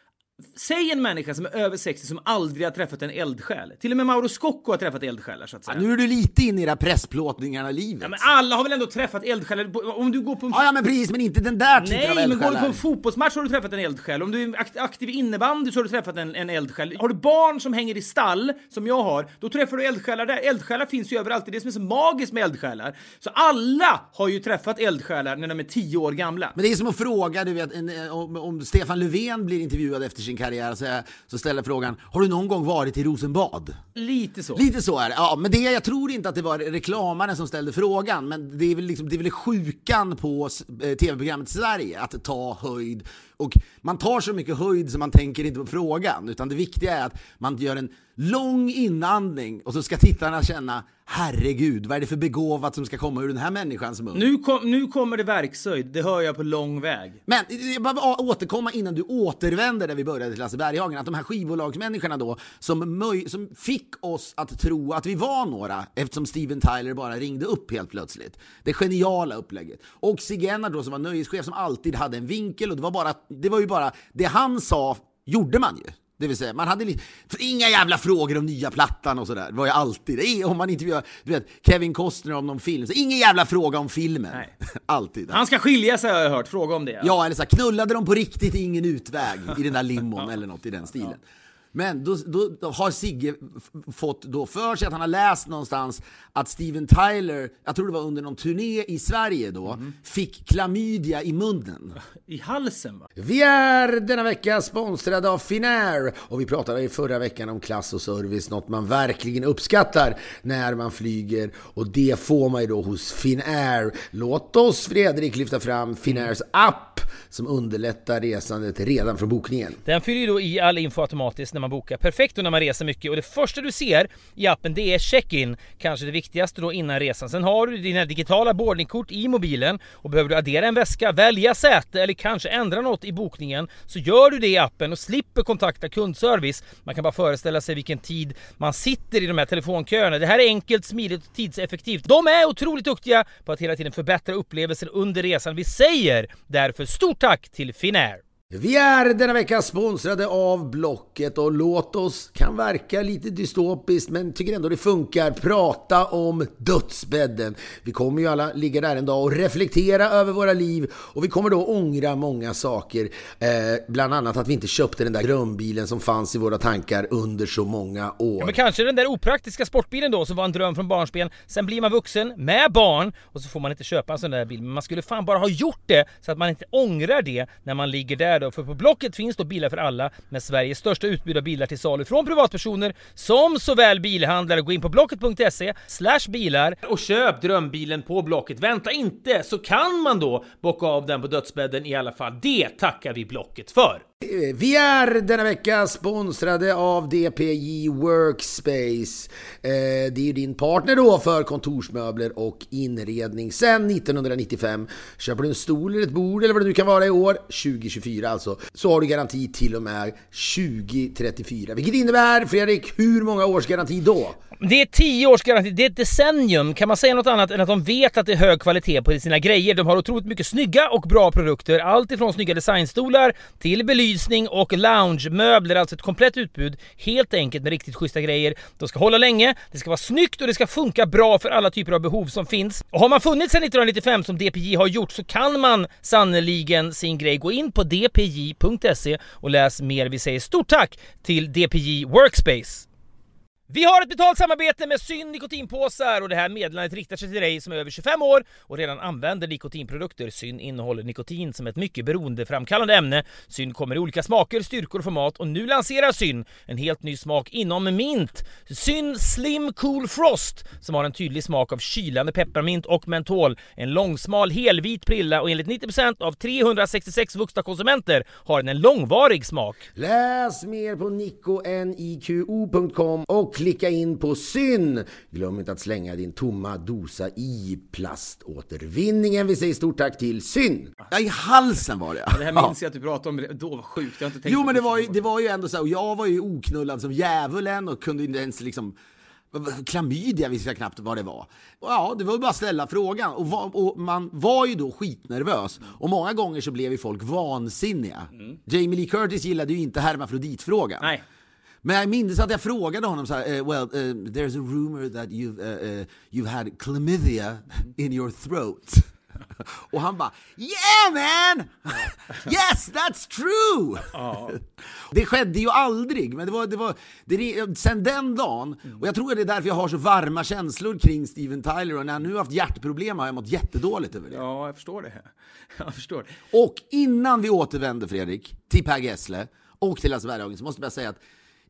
Säg en människa som är över 60 som aldrig har träffat en eldsjäl. Till och med Mauro Scocco har träffat eldsjälar så att säga. Nu är du lite inne i det här pressplåtningarna livet. Ja, men alla har väl ändå träffat eldsjälar? Om du går på en... Ja, ja, men precis, men inte den där typen av Nej, men går du eldsjälar. på en fotbollsmatch har du träffat en eldsjäl. Om du är akt- aktiv innebandy så har du träffat en, en eldsjäl. Har du barn som hänger i stall, som jag har, då träffar du eldsjälar där. Eldsjälar finns ju överallt. Det är det som är så magiskt med eldsjälar. Så alla har ju träffat eldsjälar när de är 10 år gamla. Men det är som att fråga, du vet, en, om, om Stefan Löfven blir intervjuad efter sin karriär så, så ställer frågan Har du någon gång varit i Rosenbad? Lite så. Lite så är det. Ja, men det, jag tror inte att det var reklamaren som ställde frågan, men det är väl, liksom, det är väl sjukan på eh, tv-programmet Sverige att ta höjd. Och man tar så mycket höjd så man tänker inte på frågan, utan det viktiga är att man gör en lång inandning och så ska tittarna känna herregud, vad är det för begåvat som ska komma ur den här människans mun? Nu, kom, nu kommer det verksöjd, det hör jag på lång väg. Men jag å- återkomma innan du återvänder där vi började till Lasse Berghagen, att de här skivbolagsmänniskorna då som, möj, som fick oss att tro att vi var några eftersom Steven Tyler bara ringde upp helt plötsligt. Det geniala upplägget. Och Sigena då som var nöjeschef som alltid hade en vinkel och det var, bara, det var ju bara det han sa gjorde man ju. Det vill säga, man hade inga jävla frågor om nya plattan och sådär. Det var ju alltid, det är, om man intervjuar, du vet, Kevin Costner om någon film, så ingen jävla fråga om filmen. Nej. alltid. Han ska skilja sig har jag hört, fråga om det. Ja, eller så här, knullade de på riktigt ingen utväg i den där limon eller något i den stilen. Men då, då, har Sigge fått då för sig att han har läst någonstans att Steven Tyler, jag tror det var under någon turné i Sverige då, fick klamydia i munnen. I halsen va? Vi är denna vecka sponsrade av Finnair och vi pratade i förra veckan om klass och service, något man verkligen uppskattar när man flyger och det får man ju då hos Finnair. Låt oss Fredrik lyfta fram Finnairs app som underlättar resandet redan från bokningen. Den fyller ju då i all info automatiskt när man bokar. Perfekt då när man reser mycket och det första du ser i appen det är check-in. Kanske det viktigaste då innan resan. Sen har du dina digitala boardingkort i mobilen och behöver du addera en väska, välja säte eller kanske ändra något i bokningen så gör du det i appen och slipper kontakta kundservice. Man kan bara föreställa sig vilken tid man sitter i de här telefonköerna. Det här är enkelt, smidigt och tidseffektivt. De är otroligt duktiga på att hela tiden förbättra upplevelsen under resan. Vi säger därför stort tack till Finnair! Vi är denna vecka sponsrade av Blocket och låt oss, kan verka lite dystopiskt men tycker ändå det funkar, prata om dödsbädden. Vi kommer ju alla ligga där en dag och reflektera över våra liv och vi kommer då ångra många saker. Eh, bland annat att vi inte köpte den där drömbilen som fanns i våra tankar under så många år. Ja, men kanske den där opraktiska sportbilen då som var en dröm från barnsben. Sen blir man vuxen med barn och så får man inte köpa en sån där bil. Men man skulle fan bara ha gjort det så att man inte ångrar det när man ligger där då. För på Blocket finns då bilar för alla med Sveriges största utbud av bilar till salu från privatpersoner som såväl bilhandlare. Gå in på blocket.se slash bilar Och köp drömbilen på Blocket. Vänta inte, så kan man då bocka av den på dödsbädden i alla fall. Det tackar vi Blocket för. Vi är denna vecka sponsrade av DPJ Workspace. Eh, det är ju din partner då för kontorsmöbler och inredning sedan 1995. Köper du en stol eller ett bord eller vad det nu kan vara i år, 2024 alltså, så har du garanti till och med 2034. Vilket innebär, Fredrik, hur många års garanti då? Det är 10 års garanti, det är ett decennium. Kan man säga något annat än att de vet att det är hög kvalitet på sina grejer? De har otroligt mycket snygga och bra produkter. Allt ifrån snygga designstolar till belysning och loungemöbler. Alltså ett komplett utbud. Helt enkelt med riktigt schyssta grejer. De ska hålla länge, det ska vara snyggt och det ska funka bra för alla typer av behov som finns. Och har man funnits sedan 1995 som DPJ har gjort så kan man sannoliken sin grej. Gå in på dpj.se och läs mer. Vi säger stort tack till DPJ Workspace. Vi har ett betalt samarbete med Syn nikotinpåsar och det här meddelandet riktar sig till dig som är över 25 år och redan använder nikotinprodukter. Syn innehåller nikotin som ett mycket beroendeframkallande ämne. Syn kommer i olika smaker, styrkor och format och nu lanserar Syn en helt ny smak inom mint. Syn Slim Cool Frost som har en tydlig smak av kylande pepparmint och mentol. En långsmal helvit prilla och enligt 90% av 366 vuxna konsumenter har den en långvarig smak. Läs mer på nikoniko.com och klicka in på syn. Glöm inte att slänga din tomma dosa i plaståtervinningen. Vi säger stort tack till syn. Ja, i halsen var det. Det här minns jag att du pratade om, då var sjukt, jag har inte tänkt Jo men det var, ju, det var ju ändå så, och jag var ju oknullad som djävulen och kunde inte ens liksom Klamydia visste jag knappt vad det var. Ja, det var bara att ställa frågan. Och, va- och man var ju då skitnervös. Och många gånger så blev ju folk vansinniga. Jamie Lee Curtis gillade ju inte hermafroditfrågan. Nej. Men jag minns att jag frågade honom så här, eh, well, uh, there's a rumor that you've, uh, uh, you've had chlamydia in your throat. Och han bara Yeah man! yes that's true! Det skedde ju aldrig, men det var, det var det, sen den dagen, och jag tror att det är därför jag har så varma känslor kring Steven Tyler och när jag nu har haft hjärtproblem har jag mått jättedåligt över det. Ja, jag förstår det. Jag förstår. Och innan vi återvänder Fredrik, till Per Gessle och till Lasse Berghagen så måste jag bara säga att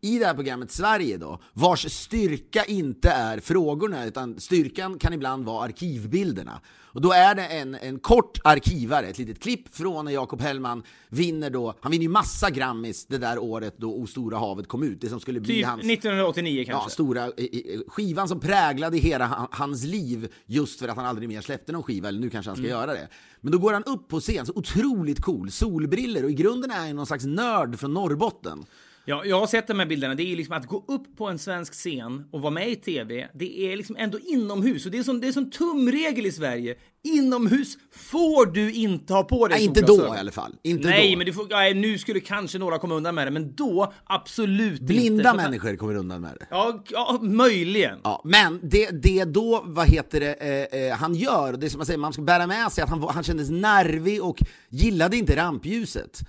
i det här programmet Sverige då, vars styrka inte är frågorna, utan styrkan kan ibland vara arkivbilderna. Och då är det en, en kort arkivare, ett litet klipp från när Jakob Hellman vinner då, han vinner ju massa Grammis det där året då O stora havet kom ut, det som skulle bli Typ hans... 1989 Ja, kanske. stora eh, eh, skivan som präglade hela ha- hans liv just för att han aldrig mer släppte någon skiva, eller nu kanske han ska Mm. göra det. Men då går han upp på scen, så otroligt cool, solbriller och i grunden är han någon slags nörd från Norrbotten. Ja, jag har sett de här bilderna. Det är liksom att gå upp på en svensk scen och vara med i TV. Det är liksom ändå inomhus och det är som, det är som tumregel i Sverige. Inomhus får du inte ha på dig Nej, inte då i alla fall. Inte Nej, då. men du får, nej, nu skulle kanske några komma undan med det, men då absolut Blinda inte. Så- människor kommer undan med det. Ja, ja, möjligen. Ja, men det, det då, vad heter det, eh, eh, han gör, det är som man säger, man ska bära med sig att han, han kändes nervig och gillade inte rampljuset.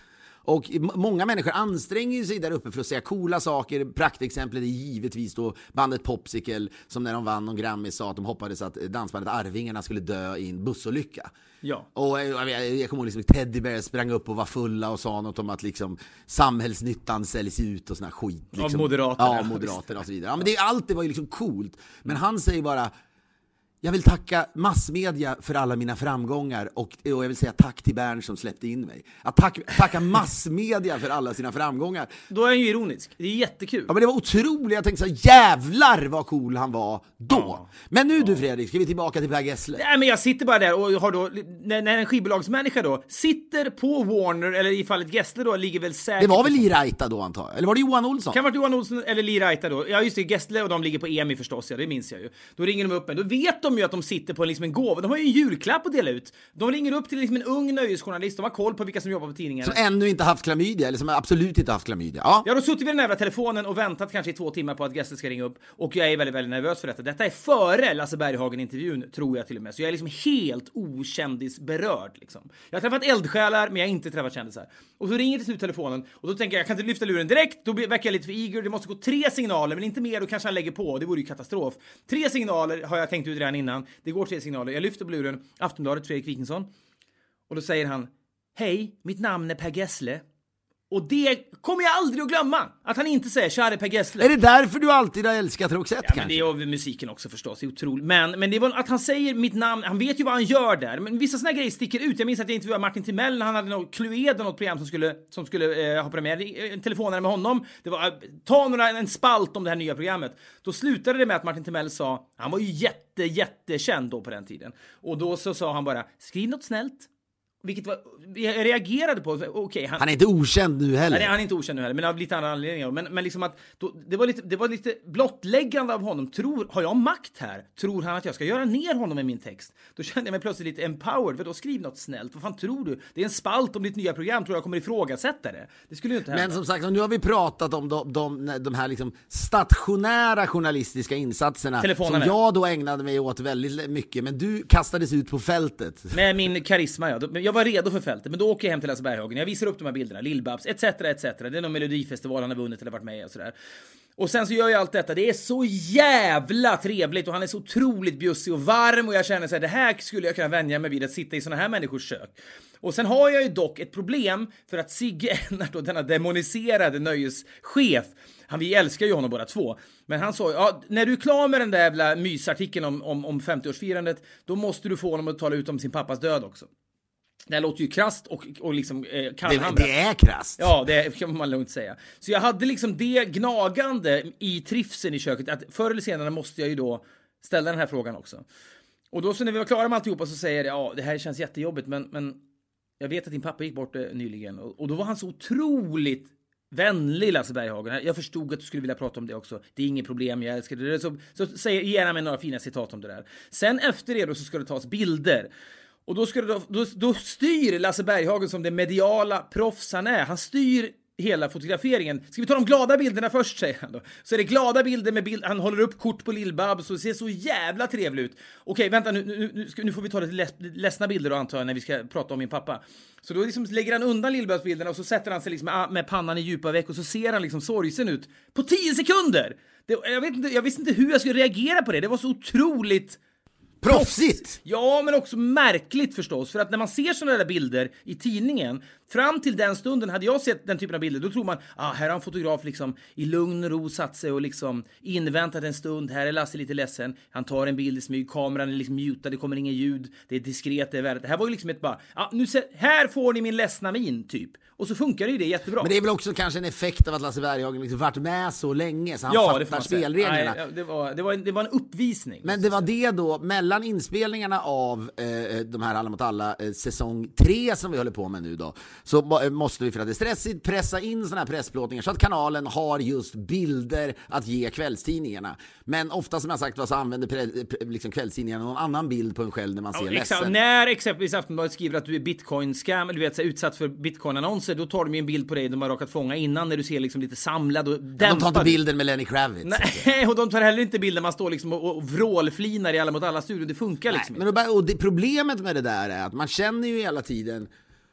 Och många människor anstränger sig där uppe för att säga coola saker. Praktexemplet är givetvis då bandet Popsicle som när de vann någon Grammis sa att de hoppades att dansbandet Arvingarna skulle dö i en bussolycka. Ja. Och eh, jag, jag, jag kommer ihåg liksom Teddy Bear sprang upp och var fulla och sa något om att liksom samhällsnyttan säljs ut och sån här skit. Liksom. Moderaterna. Ja, Moderaterna och så vidare. Ja, men det, allt det var ju liksom coolt. Men han säger bara jag vill tacka massmedia för alla mina framgångar och, och jag vill säga tack till Bern som släppte in mig. Att tack, tacka massmedia för alla sina framgångar. Då är han ju ironisk. Det är jättekul. Ja men det var otroligt, jag tänkte så här, jävlar vad cool han var då. Men nu du Fredrik, ska vi tillbaka till Per Gessle? Nej, men jag sitter bara där och har då, när, när en skivbolagsmänniska då sitter på Warner, eller i fallet Gessle då, ligger väl säkert... Det var väl Lee Raita då antar jag? Eller var det Johan Olsson? Kan ha varit Johan Olsson eller Lee Raita då. Ja just det, Gessle och de ligger på EMI förstås, ja det minns jag ju. Då ringer de upp mig. Då vet de ju att de sitter på liksom en gåva. De har ju en julklapp att dela ut. De ringer upp till liksom en ung nöjesjournalist, de har koll på vilka som jobbar på tidningen. Som ännu inte haft klamydia, eller som absolut inte haft klamydia. Ja. Jag har då suttit vid den jävla telefonen och väntat kanske i två timmar på att Gessle ska ringa upp och jag är väldigt, väldigt nervös för detta. Detta är före Lasse Berghagen-intervjun, tror jag till och med. Så jag är liksom helt okändisberörd liksom. Jag har träffat eldsjälar, men jag har inte träffat kändisar. Och så ringer till slut telefonen och då tänker jag, jag kan inte lyfta luren direkt, då väcker jag lite för eager. Det måste gå tre signaler, men inte mer, då kanske han lägger på. Det vore ju katastrof. Tre signaler har jag tänkt ut redan innan. Det går tre signaler. Jag lyfter på luren, Aftonbladet, Fredrik Wikingsson. Och då säger han, hej, mitt namn är Per Gessle. Och det kommer jag aldrig att glömma! Att han inte säger “Tja, det är Per Gessle”. Är det därför du alltid har älskat Roxette Ja, men kanske? det är musiken också förstås, det är otroligt. Men, men det var att han säger mitt namn, han vet ju vad han gör där. Men vissa såna grejer sticker ut. Jag minns att jag intervjuade Martin Timell när han hade något Cluedo, något program som skulle, som skulle eh, ha premiär. En telefonare med honom. Det var, eh, ta några, en spalt om det här nya programmet. Då slutade det med att Martin Timell sa, han var ju jätte, jättekänd då på den tiden. Och då så sa han bara, skriv något snällt. Vilket var, jag reagerade på, okej, han, Han är inte okänd nu heller. Nej, han är inte okänd nu heller, men av lite andra anledningar. Men, men liksom att då, det, var lite, det var lite blottläggande av honom. Tror, har jag makt här? Tror han att jag ska göra ner honom i min text? Då kände jag mig plötsligt lite empowered. Vadå, skriv något snällt. Vad fan tror du? Det är en spalt om ditt nya program. Tror jag kommer ifrågasätta det? Det skulle ju inte hända. Men som sagt, nu har vi pratat om de, de, de här liksom stationära journalistiska insatserna som jag då ägnade mig åt väldigt mycket, men du kastades ut på fältet. Med min karisma, ja. Då- Jag var redo för fältet, men då åker jag hem till Lasse Berghagen. Jag visar upp de här bilderna, Lill-Babs, etc, etc. Det är någon melodifestival han har vunnit eller varit med i och sådär. Och sen så gör jag allt detta. Det är så jävla trevligt och han är så otroligt bjussig och varm och jag känner så här, det här skulle jag kunna vänja mig vid att sitta i såna här människors kök. Och sen har jag ju dock ett problem för att Sigge Ennart då, denna demoniserade nöjeschef, han, vi älskar ju honom båda två. Men han sa ja, när du är klar med den där jävla mysartikeln om, om, om 50-årsfirandet, då måste du få honom att tala ut om sin pappas död också. Det här låter ju krasst och, och liksom eh, Det, kallhamrat. det är krasst. Ja, det kan man lugnt säga. Så jag hade liksom det gnagande i trivseln i köket att förr eller senare måste jag ju då ställa den här frågan också. Och då så när vi var klara med alltihopa så säger jag ja, det här känns jättejobbigt men, men jag vet att din pappa gick bort eh, nyligen och, och då var han så otroligt vänlig Lasse Berghagen. Jag förstod att du skulle vilja prata om det också. Det är inget problem, jag älskar det. Så, så säg gärna med några fina citat om det där. Sen efter det då så ska det tas bilder. Och då, ska då, då, då styr Lasse Berghagen som det mediala proffs han är. Han styr hela fotograferingen. Ska vi ta de glada bilderna först, säger han då. Så är det glada bilder med bild, han håller upp kort på Lill-Babs och det ser så jävla trevligt ut. Okej, vänta nu, nu, nu, ska, nu får vi ta lite leds, ledsna bilder då antar jag när vi ska prata om min pappa. Så då liksom lägger han undan Lill-Babs-bilderna och så sätter han sig liksom med, med pannan i djupa veck och så ser han liksom sorgsen ut på 10 sekunder! Det, jag, vet inte, jag visste inte hur jag skulle reagera på det, det var så otroligt Proffsigt! Ja, men också märkligt förstås. För att när man ser sådana där bilder i tidningen, fram till den stunden hade jag sett den typen av bilder, då tror man ah, här har en fotograf liksom i lugn och ro satt sig och liksom inväntat en stund. Här är Lasse lite ledsen. Han tar en bild i smyg, kameran är liksom mutad, det kommer inget ljud, det är diskret, det är värdigt. Det här var ju liksom ett bara, ah, nu här får ni min ledsna min, typ. Och så funkar ju det jättebra. Men det är väl också kanske en effekt av att Lasse Berghagen liksom varit med så länge så han ja, fattar spelreglerna. Nej, det, var, det, var, det var en uppvisning. Men det var det då, mellan inspelningarna av eh, de här Alla mot alla, eh, säsong 3 som vi håller på med nu då, så eh, måste vi för att det är stressigt pressa in sådana här pressplåtningar så att kanalen har just bilder att ge kvällstidningarna. Men ofta som jag sagt var så använder pre, pre, liksom kvällstidningarna någon annan bild på en själv när man ser Ja, ledsen. När exempelvis Aftonbladet skriver att du är bitcoin-scam, eller du vet, så utsatt för bitcoin-annonser, då tar de ju en bild på dig de har råkat fånga innan när du ser liksom lite samlad och De tar inte dämpad. bilden med Lenny Kravitz. Nej, och de tar heller inte bilder man står liksom och, och vrålflinar i Alla mot alla-studion. Det funkar liksom Men bara- och det, problemet med det där är att man känner ju hela tiden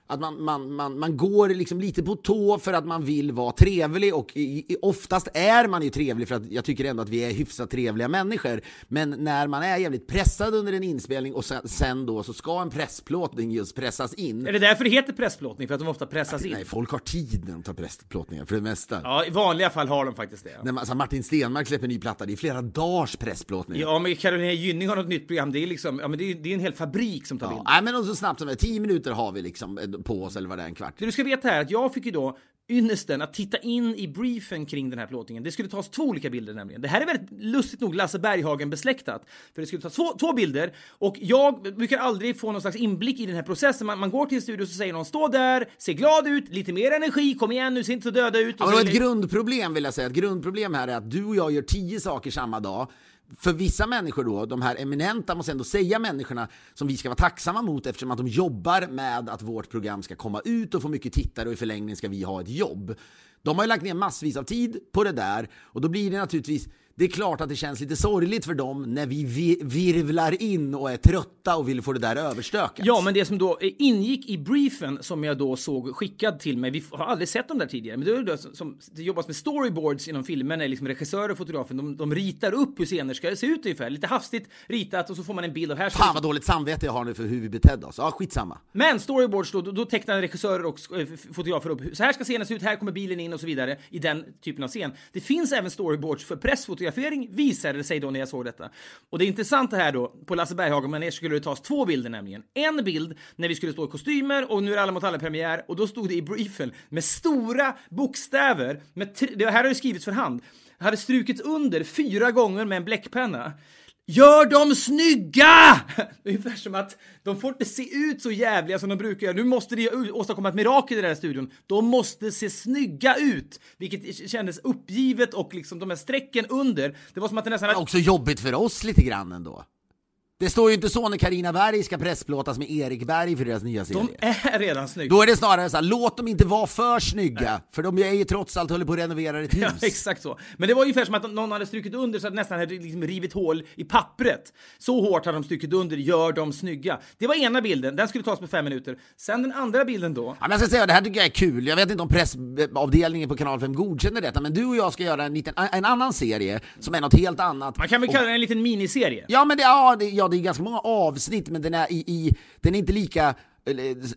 att man, man, man, man går liksom lite på tå för att man vill vara trevlig och i, i, oftast är man ju trevlig för att jag tycker ändå att vi är hyfsat trevliga människor. Men när man är jävligt pressad under en inspelning och sen, sen då så ska en pressplåtning just pressas in. Är det därför det heter pressplåtning? För att de ofta pressas in? Nej, folk har tid när de tar pressplåtningar för det mesta. Ja, i vanliga fall har de faktiskt det. När man, alltså Martin Stenmark släpper ny platta, det är flera dagars pressplåtning. Ja, men Carolina Gynning har något nytt program. Det är liksom, ja men det är, det är en hel fabrik som tar Ja, bilder. nej, men så snabbt som det är, tio minuter har vi liksom eh, på oss eller vad det är, en kvart. Det du ska veta här är att jag fick ju då ynnesten att titta in i briefen kring den här plåtningen. Det skulle tas två olika bilder nämligen. Det här är väldigt lustigt nog Lasse Berghagen besläktat. För det skulle tas två, två bilder och jag brukar aldrig få någon slags inblick i den här processen. Man, man går till en studio och så säger någon stå där, se glad ut, lite mer energi, kom igen nu, se inte så döda ut. Ja, Och men så- ett grundproblem vill jag säga. Ett grundproblem här är att du och jag gör tio saker samma dag. För vissa människor då, de här eminenta, måste ändå säga människorna som vi ska vara tacksamma mot eftersom att de jobbar med att vårt program ska komma ut och få mycket tittare och i förlängningen ska vi ha ett jobb. De har ju lagt ner massvis av tid på det där och då blir det naturligtvis det är klart att det känns lite sorgligt för dem när vi vi- virvlar in och är trötta och vill få det där överstökat. Ja, men det som då ingick i briefen som jag då såg skickad till mig, vi har aldrig sett dem där tidigare, men det, är det, som, det jobbas med storyboards inom filmen, är liksom regissörer och fotografen, de, de ritar upp hur scener ska se ut ungefär, lite hastigt ritat och så får man en bild av här Fan vad dåligt samvete jag har nu för hur vi betedde oss. Ja, skitsamma. Men storyboards då, då, då tecknar regissörer och eh, fotografer upp så här ska scenen se ut, här kommer bilen in och så vidare i den typen av scen. Det finns även storyboards för fotografering visade det sig då när jag såg detta. Och det intressanta här då, på Lasse Berghagen-manér, skulle det tas två bilder nämligen. En bild när vi skulle stå i kostymer och nu är det Alla mot alla premiär och då stod det i briefen med stora bokstäver, med det här har ju skrivits för hand, hade strukits under fyra gånger med en bläckpenna. Gör dem snygga! Ungefär som att de får inte se ut så jävliga som de brukar göra. Nu måste det åstadkomma ett mirakel i den här studion. De måste se snygga ut! Vilket kändes uppgivet och liksom de här strecken under. Det var som att det nästan... Det är också jobbigt för oss lite grann ändå. Det står ju inte så när Karina Berg ska pressplåtas med Erik Berg för deras nya serie. De är redan snygga. Då är det snarare så här, låt dem inte vara för snygga, för de är ju trots allt håller på att renovera ett hus. Ja, exakt så. Men det var ungefär som att någon hade strukit under så att nästan hade liksom rivit hål i pappret. Så hårt hade de strukit under, gör dem snygga. Det var ena bilden, den skulle tas på fem minuter. Sen den andra bilden då. Ja, men jag ska säga, det här tycker jag är kul. Jag vet inte om pressavdelningen på Kanal 5 godkänner detta, men du och jag ska göra en, liten, en annan serie som är något helt annat. Man kan väl kalla det en liten miniserie. Ja, men det, ja, det, ja, det är ganska många avsnitt, men den är, i, i, den är inte lika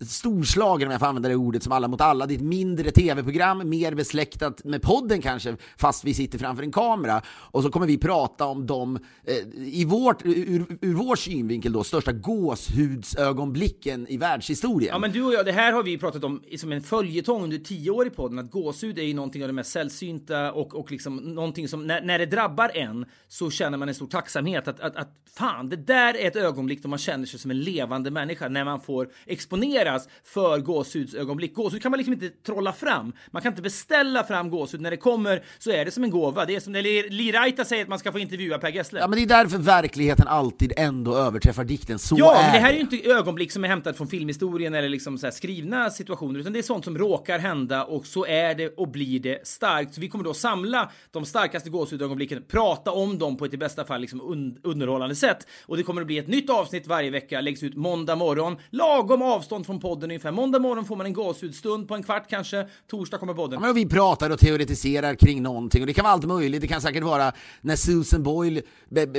storslagen om jag får använda det ordet som Alla mot alla. Det är ett mindre tv-program, mer besläktat med podden kanske, fast vi sitter framför en kamera. Och så kommer vi prata om de, eh, i vårt, ur, ur vår synvinkel då, största gåshudsögonblicken i världshistorien. Ja men du och jag, det här har vi pratat om som en följetong under tio år i podden, att gåshud är ju någonting av det mest sällsynta och, och liksom någonting som, när, när det drabbar en så känner man en stor tacksamhet att, att, att fan, det där är ett ögonblick då man känner sig som en levande människa när man får exponeras för gåshudsögonblick. Gåshud kan man liksom inte trolla fram. Man kan inte beställa fram gåshud. När det kommer så är det som en gåva. Det är som när Li Raita säger att man ska få intervjua Per Gessle. Ja, men det är därför verkligheten alltid ändå överträffar dikten. Så Ja, är men det här är ju inte ögonblick som är hämtat från filmhistorien eller liksom så skrivna situationer, utan det är sånt som råkar hända och så är det och blir det starkt. Så vi kommer då samla de starkaste gåshudögonblicken, prata om dem på ett i bästa fall liksom un underhållande sätt. Och det kommer att bli ett nytt avsnitt varje vecka, läggs ut måndag morgon, lagom avstånd från podden ungefär. Måndag morgon får man en gåshudstund på en kvart kanske. Torsdag kommer podden. Ja, men vi pratar och teoretiserar kring någonting och det kan vara allt möjligt. Det kan säkert vara när Susan Boyle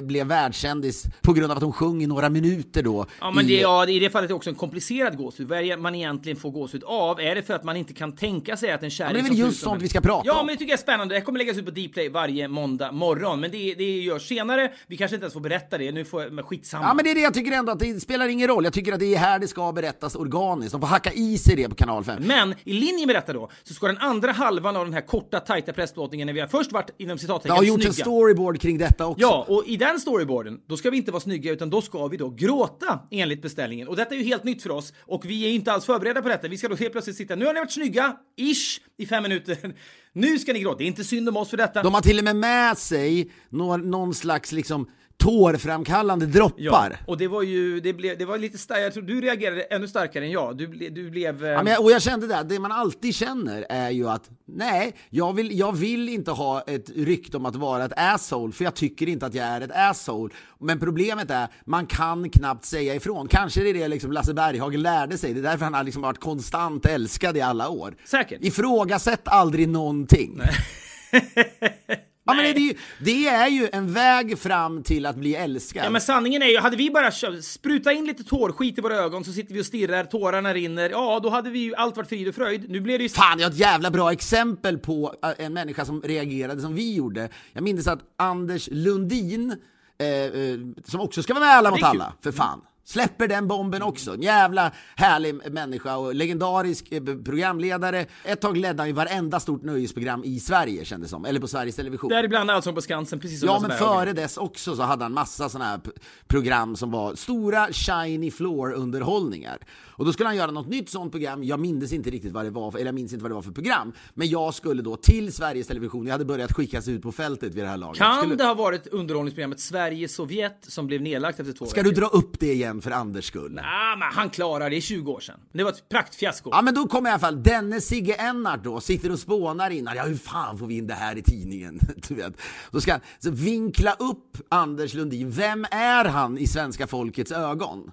blev världskändis på grund av att hon sjöng i några minuter då. Ja, men i- det, ja, i det fallet är det också en komplicerad gåshud. Vad är det man egentligen får gåshud av? Är det för att man inte kan tänka sig att en kärlek men det är väl just sånt en- vi ska prata Ja, om. men det tycker jag är spännande. Det kommer läggas ut på Dplay varje måndag morgon. Men det, det görs senare. Vi kanske inte ens får berätta det. Nu får jag, men skitsamma. Ja men det är det jag tycker ändå att det spelar ingen roll. Jag tycker att det är här det ska berättas organiskt. De får hacka i sig det på kanal 5. Men i linje med detta då, så ska den andra halvan av den här korta, tajta pressplåtningen, när vi har först varit inom Det citattecken har gjorts snygga. en storyboard kring detta också. Ja, och i den storyboarden, då ska vi inte vara snygga utan då ska vi då gråta enligt beställningen. Och detta är ju helt nytt för oss och vi är inte alls förberedda på detta. Vi ska då helt plötsligt sitta, nu har ni varit snygga, ish, i fem minuter. Nu ska ni gråta. Det är inte synd om oss för detta. De har till och med med sig någon slags liksom tårframkallande droppar. Ja, och det var ju, det, blev, det var lite starkt, jag tror du reagerade ännu starkare än jag. Du, ble, du blev... eh, Ja, men jag, och jag kände det, det man alltid känner är ju att nej, jag vill, jag vill inte ha ett rykte om att vara ett asshole, för jag tycker inte att jag är ett asshole. Men problemet är, man kan knappt säga ifrån. Kanske det är det liksom Lasse Berghagen lärde sig, det är därför han har liksom varit konstant älskad i alla år. Säkert. Ifrågasätt aldrig någonting. Ja, men det, är ju, det är ju en väg fram till att bli älskad. Ja men sanningen är ju, hade vi bara sprutat in lite tårskit i våra ögon så sitter vi och stirrar, tårarna rinner, ja då hade vi ju allt varit frid och fröjd. Nu blev det ju... Fan, jag har ett jävla bra exempel på äh, en människa som reagerade som vi gjorde. Jag minns att Anders Lundin, eh, eh, som också ska vara med Alla mot alla, för fan. Släpper den bomben också. En jävla härlig människa och legendarisk eh, programledare. Ett tag ledde han ju varenda stort nöjesprogram i Sverige kändes som, eller på Sveriges Television. Däribland Allsång på Skansen, precis som Ja, men före dess också så hade han massa sådana här program som var stora shiny floor underhållningar. Och då skulle han göra något nytt sånt program. Jag minns inte riktigt vad det var, för, eller jag minns inte vad det var för program. Men jag skulle då till Sveriges Television. Jag hade börjat skickas ut på fältet vid det här laget. Kan skulle, det ha varit underhållningsprogrammet Sverige-Sovjet som blev nedlagt efter två Ska veckor? du dra upp det igen för Anders skull? Ah, men han klarade det i 20 år sedan. Det var ett praktfiasko. Ja men då kommer i alla fall denne Sigge Ennart då, sitter och spånar innan, ja hur fan får vi in det här i tidningen? Du vet. Då ska han så vinkla upp Anders Lundin, vem är han i svenska folkets ögon?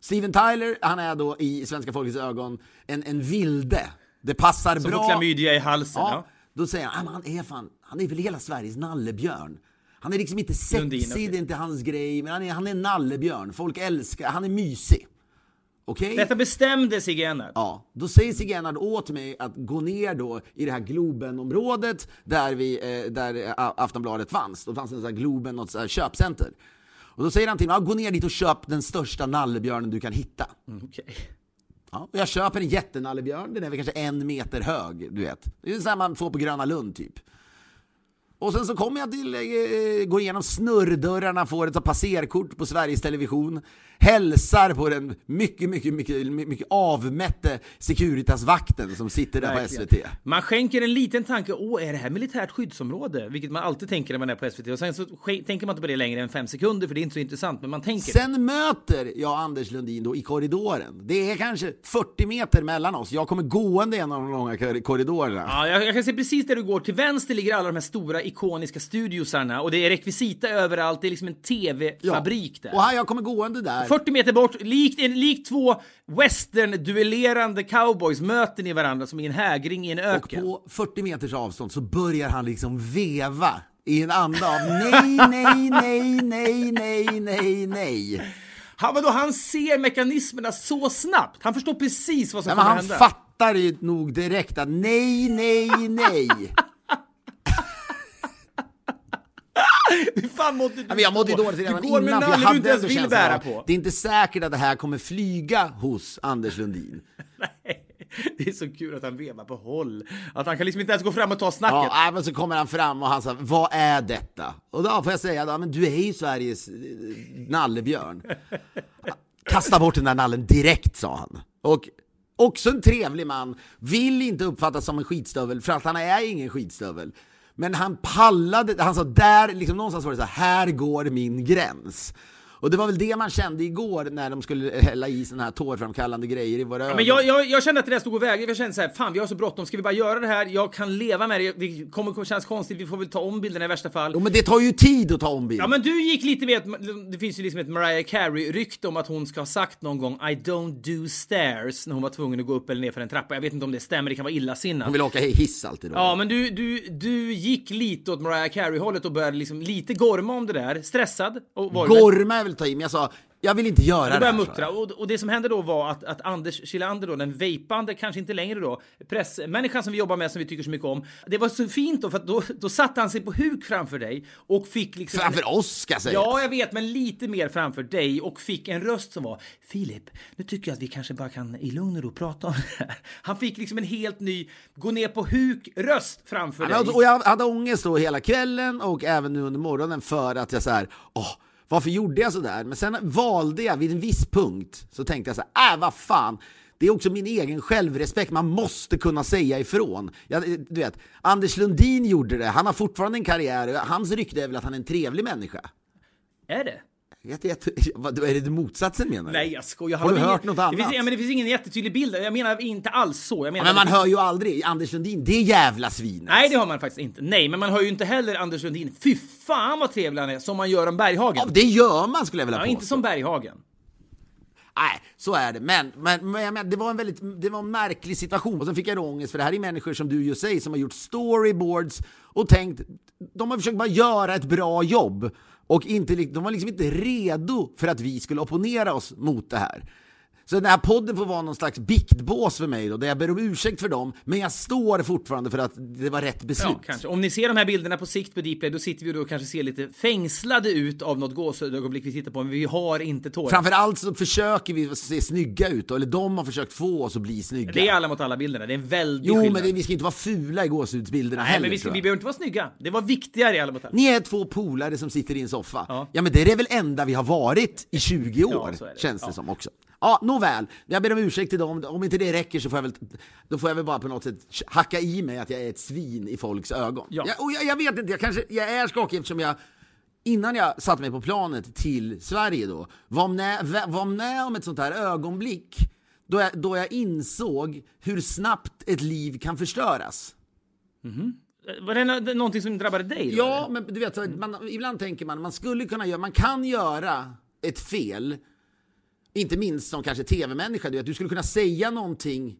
Steven Tyler, han är då i svenska folkets ögon en, en vilde. Det passar som bra. får klamydia i halsen. Ja, Ja. då säger han, "Ah, han är fan, han är väl hela Sveriges nallebjörn. Han är liksom inte sexig, Lundin, okej. det är inte hans grej, men han är, han är nallebjörn. Folk älskar, han är mysig. Okej? Detta bestämde Sigge Ennard. Ja, då säger Sigge Ennard åt mig att gå ner då i det här Globenområdet där, vi, eh, där eh, Aftonbladet fanns. Då fanns det en sån här Globen, något så här köpcenter. Och då säger han till mig, ja, gå ner dit och köp den största nallebjörnen du kan hitta. Okej. Ja, och jag köper en jättenallebjörn, den är väl kanske en meter hög, du vet. Det är så här man får på Gröna Lund typ. Och sen så kommer jag till, eh, går igenom snurrdörrarna, får ett passerkort på Sveriges Television, hälsar på den mycket, mycket, mycket, mycket avmätte Securitas-vakten som sitter där Verkligen. på SVT. Man skänker en liten tanke, åh, är det här militärt skyddsområde? Vilket man alltid tänker när man är på SVT. Och sen så tänker man inte på det längre än fem sekunder, för det är inte så intressant, men man tänker. Sen möter jag Anders Lundin då i korridoren. Det är kanske 40 meter mellan oss. Jag kommer gående genom de långa kor- korridorerna. Ja, jag, jag kan se precis där du går. Till vänster ligger alla de här stora ikoniska studiosarna och det är rekvisita överallt. Det är liksom en TV-fabrik där. Och här jag kommer gående där. 40 meter bort, likt, likt två western-duellerande cowboys möter ni varandra som i en hägring i en Och öken. på 40 meters avstånd så börjar han liksom veva i en anda av nej, nej, nej, nej, nej, nej, nej. Han, vadå, han ser mekanismerna så snabbt. Han förstår precis vad som Nej, kommer han hända. fattar ju nog direkt att nej, nej, nej. Hur fan mådde du men jag mådde då? dåligt redan Du går innan, för jag du inte hade ens vill bära på. det är inte säkert att det här kommer flyga hos Anders Lundin. Nej, Det är så kul att han vevar på håll. Att han kan liksom inte ens gå fram och ta snacket. Ja, nej, men så kommer han fram och han sa, vad är detta? Och då får jag säga, ja, men du är ju Sveriges eh, nallebjörn. Kasta bort den där nallen direkt, sa han. Och också en trevlig man, vill inte uppfattas som en skitstövel, för att han är ingen skitstövel. Men han pallade, han sa där, liksom någonstans var det så här, här går min gräns. Och det var väl det man kände igår när de skulle hälla i såna här tårframkallande grejer i våra ögon. Men jag, jag, jag kände att det där stod och vägde. Jag kände så här, fan vi har så bråttom, ska vi bara göra det här? Jag kan leva med det. Det kommer kännas konstigt, vi får väl ta om bilderna i värsta fall. Jo, men det tar ju tid att ta om bild. Ja men du gick lite med, det finns ju liksom ett Mariah Carey-rykte om att hon ska ha sagt någon gång I don't do stairs när hon var tvungen att gå upp eller ner för en trappa. Jag vet inte om det stämmer, det kan vara illasinnat. Hon vill åka hiss alltid då. Ja, men du, du, du gick lite åt Mariah Carey-hållet och började liksom lite gorma om det där. Stressad. Och var? Gorma väl ta i, men jag sa jag vill inte göra Du det sa muttra. jag. Och, och det som hände då var att, att Anders Kilander, då, den vejpande, kanske inte längre då, pressmänniskan som vi jobbar med, som vi tycker så mycket om. Det var så fint då, för då, då satte han sig på huk framför dig och fick liksom... Framför oss ska sägas. Ja, jag vet, men lite mer framför dig och fick en röst som var Filip, nu tycker jag att vi kanske bara kan i lugn och ro prata om det här. Han fick liksom en helt ny gå ner på huk-röst framför Ja, dig. Och jag hade ångest då hela kvällen och även nu under morgonen för att jag så här, åh, varför gjorde jag så där? Men sen valde jag vid en viss punkt så tänkte jag så här, äh vad fan. Det är också min egen självrespekt, man måste kunna säga ifrån. Jag, du vet, Anders Lundin gjorde det, han har fortfarande en karriär, hans rykte är väl att han är en trevlig människa. Är det? Jag, vad, är det motsatsen menar du? Nej, jag skojar. Har du hört ingen, något annat? Det finns, ja, men det finns ingen jättetydlig bild. Jag menar inte alls så. Jag menar Men man hör ju aldrig Anders Lundin, det jävla svinet. Nej, det har man faktiskt inte. Nej, men man hör ju inte heller Anders Lundin. Fy fan vad trevlig han är, som man gör om Berghagen. Ja, det gör man skulle jag vilja Ja, påstå. inte som Berghagen. Nej, så är det. Men, men, men, menar, det var en väldigt det var en märklig situation. Och sen fick jag ångest, för det här är människor som du ju säger som har gjort storyboards och tänkt, de har försökt bara göra ett bra jobb. Och inte, de var liksom inte redo för att vi skulle opponera oss mot det här. Så den här podden får vara någon slags biktbås för mig då, där jag ber om ursäkt för dem, men jag står fortfarande för att det var rätt beslut. Ja, kanske. Om ni ser de här bilderna på sikt på Dplay, då sitter vi då och kanske ser lite fängslade ut av något gåshudögonblick vi tittar på, men vi har inte tårar. Framförallt så försöker vi se snygga ut, då, eller de har försökt få oss att bli snygga. Det är alla mot alla bilderna, det är en väldig Jo, skillnad. men det, vi ska inte vara fula i gåshudsbilderna Nej, heller. men vi, ska, vi behöver inte vara snygga. Det var viktigare i alla mot alla. Ni är två polare som sitter i en soffa. Ja. Ja, men det är väl enda vi har varit i 20 år, är det. känns det Ja. som också. Ja, nåväl. Jag ber om ursäkt till dem. Om inte det räcker så får jag väl, då får jag väl bara på något sätt hacka i mig att jag är ett svin i folks ögon. Ja. Jag, och jag, jag vet inte, jag kanske, jag är skakig eftersom jag Innan jag satte mig på planet till Sverige då, var med, var med om ett sånt här ögonblick då jag, då jag insåg hur snabbt ett liv kan förstöras. Var det nå- någonting som drabbade dig? Då, Ja, eller? men du vet, man, ibland tänker man man skulle kunna göra, man kan göra ett fel. Inte minst som kanske tv-människa, du, vet, du skulle kunna säga någonting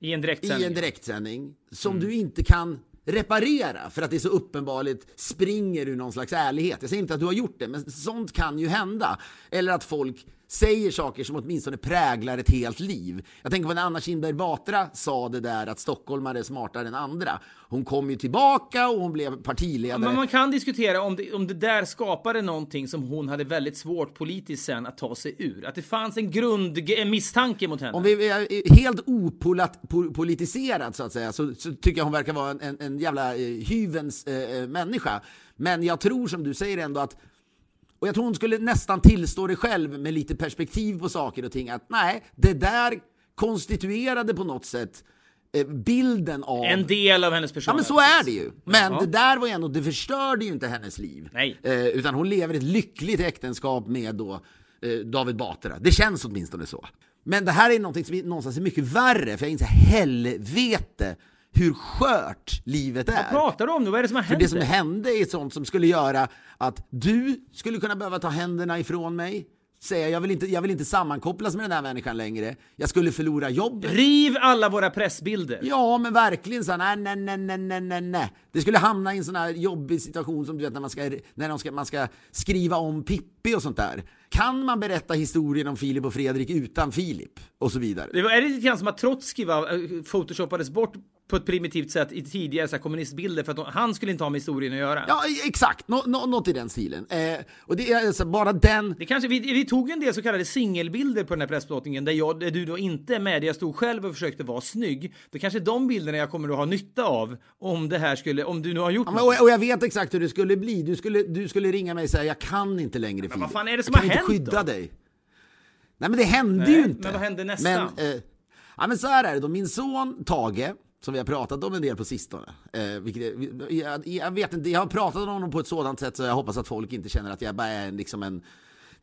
I en i direktsändning. en direktsändning som Mm. du inte kan reparera för att det så uppenbarligt springer ur någon slags ärlighet. Jag säger inte att du har gjort det, men sånt kan ju hända. Eller att folk säger saker som åtminstone präglar ett helt liv. Jag tänker på när Anna Kinberg Batra sa det där att stockholmare är smartare än andra. Hon kom ju tillbaka och hon blev partiledare. Men man kan diskutera om det, om det där skapade någonting som hon hade väldigt svårt politiskt sen att ta sig ur. Att det fanns en grund, en misstanke mot henne. Om vi är helt opolitiserad så att säga så, så tycker jag hon verkar vara en, en, en jävla eh, hyvens eh, eh, människa. Men jag tror som du säger ändå att och jag tror hon skulle nästan tillstå det själv med lite perspektiv på saker och ting att nej, det där konstituerade på något sätt eh, bilden av En del av hennes person. Ja men så är det ju. Men Ja. det där var ju ändå, det förstörde ju inte hennes liv. Nej. Eh, utan hon lever ett lyckligt äktenskap med då eh, David Batra. Det känns åtminstone så. Men det här är någonting som någonstans är mycket värre, för jag inser helvete hur skört livet är. Vad pratar du om nu? Vad är det som har För hänt? det som hände är sånt som skulle göra att du skulle kunna behöva ta händerna ifrån mig, säga jag vill inte, jag vill inte sammankopplas med den här människan längre, jag skulle förlora jobbet. Riv alla våra pressbilder. Ja, men verkligen så nej, nej, nej, nej, nej, nej, nej. Det skulle hamna i en sån här jobbig situation som du vet när man ska, när de ska, man ska skriva om Pippi och sånt där. Kan man berätta historien om Filip och Fredrik utan Filip? Och så vidare. Det var, är det lite grann som att Trotskij var, eh, photoshopades bort på ett primitivt sätt i tidigare så här, kommunistbilder för att de, han skulle inte ha med historien att göra. Ja, exakt. Nå, nå, något i den stilen. Eh, och det är alltså bara den... Det kanske, vi, vi tog en del så kallade singelbilder på den här pressplåtningen där, jag, där du då inte är med, jag stod själv och försökte vara snygg. Det kanske är de bilderna jag kommer att ha nytta av om det här skulle, om du nu har gjort Ja, men, och, och jag vet exakt hur det skulle bli. Du skulle, du skulle ringa mig och säga jag kan inte längre Filip. vad fan är det som jag har kan hänt inte skydda då? dig. Nej men det hände Nej, ju inte. men vad hände nästa? Men, eh, ja, men så här är det då. Min son Tage, som vi har pratat om en del på sistone. Eh, vilket jag, jag vet inte, jag har pratat om honom på ett sådant sätt så jag hoppas att folk inte känner att jag bara är en, liksom en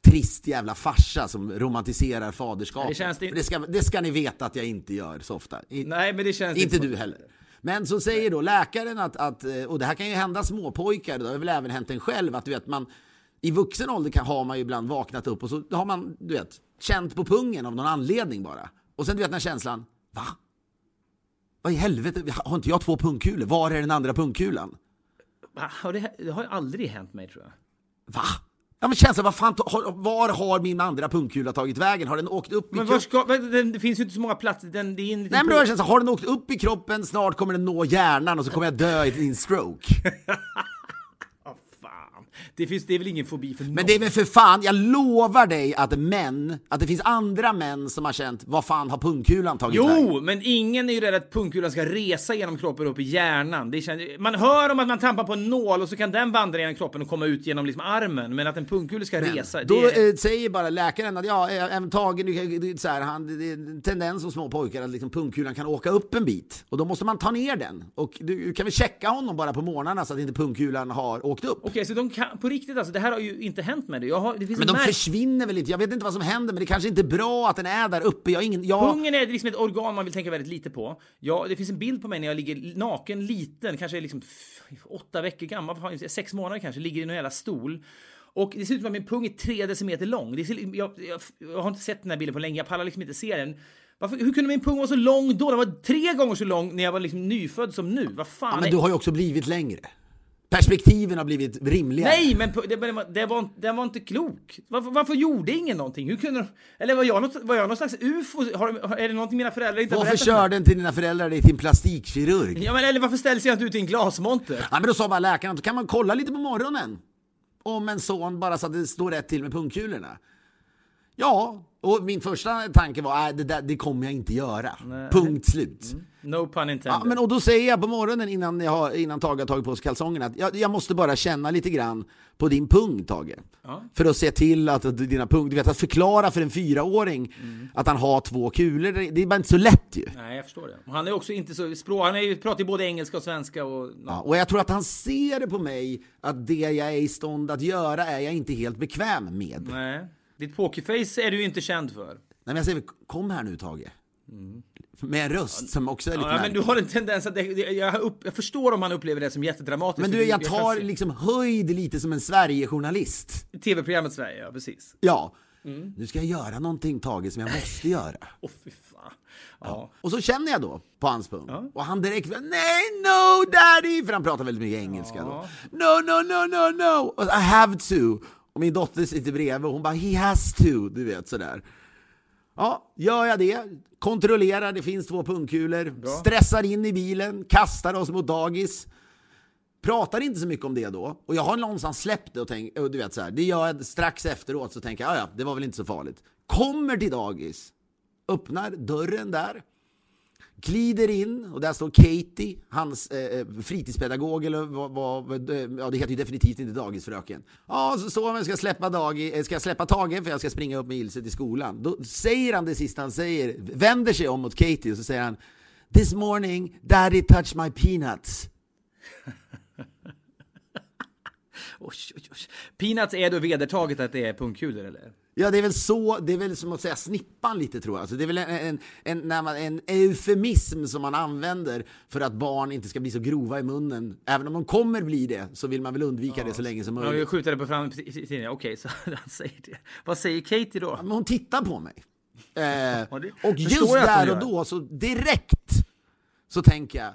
trist jävla farsa som romantiserar faderskapet. Det det- det, ska, det ska ni veta att jag inte gör så ofta. I, Nej, men det känns inte du heller. Men så säger då läkaren att, att, eh, och det här kan ju hända småpojkar, det har väl även hänt en själv, att du vet man i vuxen ålder kan, har man ju ibland vaknat upp och så har man, du vet, känt på pungen av någon anledning bara. Och sen du vet den här känslan, va? Vad i helvete, har inte jag två pungkulor? Var är den andra pungkulan? Har det, det har ju aldrig hänt mig tror jag. Va? Ja men känslan, vad fan, var har min andra pungkula tagit vägen? Har den åkt upp i Men kroppen? vad- det, finns ju inte så många platser. Den, det är en liten Nej men då har jag känslan, har den åkt upp i kroppen, snart kommer den nå hjärnan och så kommer jag dö i en stroke. Det, finns, det är väl ingen fobi för någon? Men det är väl för fan, jag lovar dig att män, att det finns andra män som har känt, vad fan har pungkulan tagit? Jo, men ingen är ju rädd att pungkulan ska resa genom kroppen upp i hjärnan. Det känns, man hör om att man trampar på en nål och så kan den vandra genom kroppen och komma ut genom liksom armen. Men att en pungkula ska resa, Då det är... eh, säger bara läkaren att ja, eh, även Tage, det är så här, han, det är en tendens hos små pojkar att liksom pungkulan kan åka upp en bit. Och då måste man ta ner den. Och du, du kan väl checka honom bara på morgnarna så att inte pungkulan har åkt upp. Okej, så de kan, på riktigt alltså, det här har ju inte hänt med det. Jag har, det Men en de märk- försvinner väl inte? Jag vet inte vad som händer, men det kanske inte är bra att den är där uppe. Jag ingen... Jag... Pungen är liksom ett organ man vill tänka väldigt lite på. Ja, det finns en bild på mig när jag ligger naken, liten, kanske liksom åtta veckor gammal, sex månader kanske, ligger i någon jävla stol. Och det ser ut som att min pung är tre decimeter lång. Det ser, jag, jag, jag har inte sett den här bilden på länge, jag pallar liksom inte se den. Varför, hur kunde min pung vara så lång då? Den var tre gånger så lång när jag var liksom nyfödd som nu. Vad fan? Ja, men du har ju också blivit längre. Perspektiven har blivit rimligare. Nej, men det, det, var, det, var, det var inte klok. Varför, varför gjorde ingen någonting? Hur kunde de, Eller var jag, något, var jag någon slags ufo? Har, är det någonting mina föräldrar inte Varför körde inte dina föräldrar dig till en plastikkirurg? Ja, men eller varför ställs jag inte ut i en glasmonter? Ja, men då sa bara läkaren att kan man kolla lite på morgonen om en son bara så att det står rätt till med pungkulorna. Ja, och min första tanke var att det, där, det kommer jag inte göra. Punkt slut. No pun intended. Ja, men, och då säger jag på morgonen innan, jag har, innan Tage har tagit på sig kalsongerna att jag, jag måste bara känna lite grann på din pung Tage. För att se till att, att dina pung, du vet att förklara för en fyraåring att han har två kulor, det, det är bara inte så lätt ju. Nej, jag förstår det. Och han är också inte så språk... Han är, ju- pratar ju både engelska och svenska och... Ja, och jag tror att han ser det på mig att det jag är i stånd att göra är jag inte helt bekväm med. Nej. Ditt pokerface är du ju inte känd för. Nej, men jag säger kom här nu Tage. Med en röst som också är lite Ja, men märklig. du har en tendens att... Jag, upp, jag förstår om han upplever det som jättedramatiskt. Men du, jag tar liksom höjd lite som en Sverigejournalist. TV-programmet Sverige, ja precis. Ja, Mm. nu ska jag göra någonting Tage som jag måste göra. Åh fy fan. Ja. Och så känner jag då på hans pung. Och han direkt nej no daddy, för han pratar väldigt mycket engelska då. No no no no no, I have to. Och min dotter sitter bredvid och hon bara he has to, du vet sådär. Ja, gör jag det, kontrollerar, det finns två pungkulor, stressar in i bilen, kastar oss mot dagis. Pratar inte så mycket om det då. Och jag har någonstans släppt det och tänkt, du vet så här, det gör jag strax efteråt så tänker jag, "Ja, ja, det var väl inte så farligt. Kommer till dagis, öppnar dörren där, glider in och där står Katie, hans eh, eh fritidspedagog eller vad, vad, eh, ja det heter ju definitivt inte dagisfröken. Ja, så står han och ska släppa, dagi, eh, ska jag släppa tagen för jag ska springa upp med Ilse till skolan. Då säger han det sista han säger, vänder sig om mot Katie och så säger han This morning daddy touched my peanuts. Oj, oj, oj. Peanuts är då vedertaget att det är pungkulor eller? Ja, det är väl så, det är väl som att säga snippan lite tror jag. Alltså, det är väl en, en, en, när man, en eufemism som man använder för att barn inte ska bli så grova i munnen. Även om de kommer bli det så vill man väl undvika det så länge som Ja, möjligt. jag skjuter det på fram i tidningen. Okej, så han säger det. Vad säger Katie då? Men hon tittar på mig. Eh, och just där och då, så direkt, så tänker jag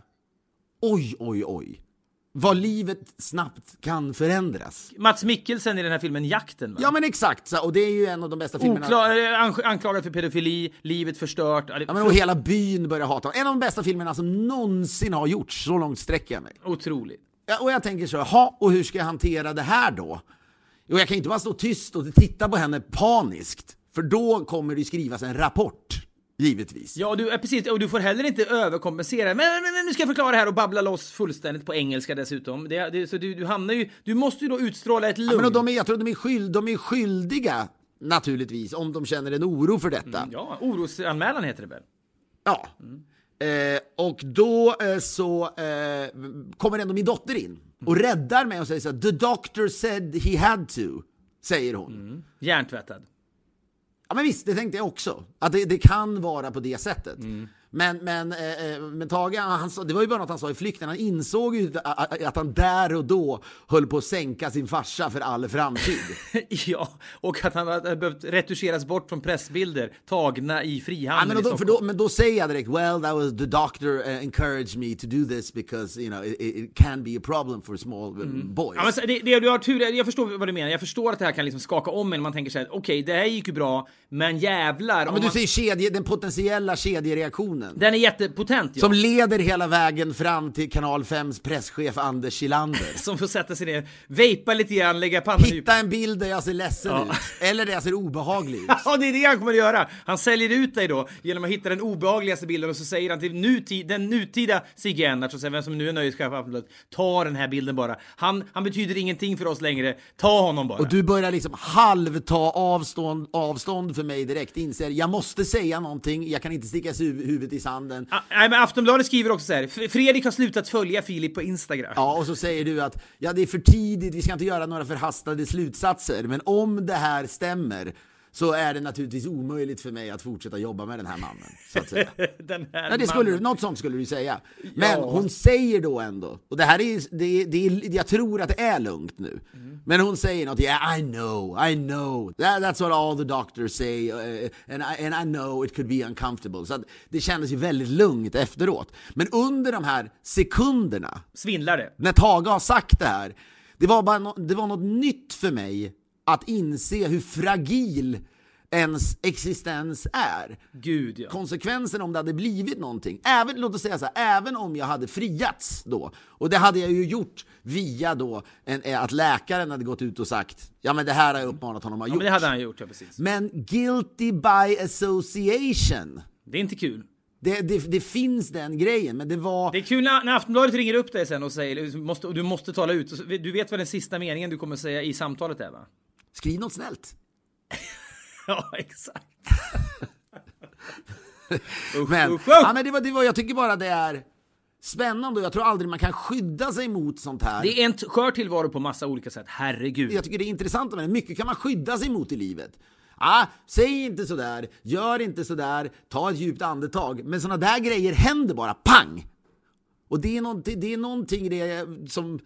oj, oj, oj. Vad livet snabbt kan förändras. Mats Mikkelsen i den här filmen Jakten va? Ja men exakt, och det är ju en av de bästa filmerna. Oklar, eh, ank- anklagad för pedofili, livet förstört. Ja, men och hela byn börjar hata. En av de bästa filmerna som någonsin har gjorts, så långt sträcker jag mig. Otroligt. Ja, och jag tänker så, ha och hur ska jag hantera det här då? Jo, jag kan inte bara stå tyst och titta på henne paniskt, för då kommer det skrivas en rapport, givetvis. Ja, du, eh, precis. Och du får heller inte överkompensera. Men, men, men nu ska jag förklara det här och babbla loss fullständigt på engelska dessutom. Det, det, så du, du hamnar ju... Du måste ju då utstråla ett lugn. Ja, men de är, jag tror de är, skyld, de är skyldiga, naturligtvis, om de känner en oro för detta. Ja, orosanmälan heter det väl? Ja. Eh, och då eh, så eh, kommer ändå min dotter in och räddar mig och säger så här, The doctor said he had to. säger hon. Hjärntvättad. Ja men visst, det tänkte jag också. Att det, det kan vara på det sättet. Mm. Men, men, eh, eh, men Tage, han, det var ju bara något han sa i flykten. Han insåg ju att, han där och då höll på att sänka sin farsa för all framtid. ja, och att han hade behövt retuscheras bort från pressbilder tagna i Ja, frihamnen men, i då, men då säger jag direkt, well that was the doctor uh, encouraged me to do this because you know it, it can be a problem for small uh, boys. Ja, men det, det, du har tur, jag förstår vad du menar. Jag förstår att det här kan liksom skaka om en. Man tänker så här, okej, det här gick ju bra, men jävlar. Ja, men du man, säger kedje, den potentiella kedjereaktionen. Den är jättepotent, ja. Som leder hela vägen fram till kanal 5s presschef Anders Kilander. Som får sätta sig ner, vejpa lite grann, lägga pannan. Hitta en bild där jag ser ledsen Ja. ut. Eller där jag ser obehaglig ut. Ja, det är det han kommer att göra. Han säljer ut dig då genom att hitta den obehagligaste bilden och så säger han till nutid, den nutida Sigge Ennarts, vem som nu är nöjeschef på Aftonbladet, ta den här bilden bara. Han, han betyder ingenting för oss längre. Ta honom bara. Och du börjar liksom halvta avstånd, avstånd för mig direkt. Inser, jag måste säga någonting, jag kan inte sticka hu- huvudet i sanden. Ah, Nej, men Aftonbladet skriver också så här. "F- Fredrik har slutat följa Filip på Instagram. Ja, och så säger du att ja, det är för tidigt, vi ska inte göra några förhastade slutsatser. Men om det här stämmer så är det naturligtvis omöjligt för mig att fortsätta jobba med den här mannen. Så att säga. Den här Ja, det skulle, mannen. något sånt skulle du säga. Men Ja. hon säger då ändå, och det här är, det, det jag tror att det är lugnt nu. Mm. Men hon säger något, yeah I know, I know. That, that's what all the doctors say uh, and, I, and I know it could be uncomfortable. Så att det kändes ju väldigt lugnt efteråt. Men under de här sekunderna, Svindlare. när Tage har sagt det här, det var, bara no, det var något nytt för mig att inse hur fragil ens existens är Gud ja. konsekvensen om det hade blivit någonting. Även, låt oss säga så här, även om jag hade friats då, och det hade jag ju gjort via då en, eh, att läkaren hade gått ut och sagt ja men det här har jag uppmanat honom att Ja, gjort. men det hade han gjort, ja precis. Men guilty by association, Det är inte kul. det, det, det finns den grejen, men det var... Det är kul när, när Aftonbladet ringer upp dig sen och säger du måste, du måste tala ut. Du vet vad den sista meningen du kommer säga i samtalet är va? Skriv något snällt. Ja, exakt. Men, usch, usch. ja, men det var, det var, jag tycker bara det är spännande och jag tror aldrig man kan skydda sig mot sånt här. Det är en skör tillvaro på massa olika sätt. Herregud. jag tycker det är intressant med det. Mycket kan man skydda sig mot i livet. Ah, säg inte sådär, gör inte sådär, ta ett djupt andetag. Men sådana där grejer händer bara, pang! Och det är någonting, det är någonting det som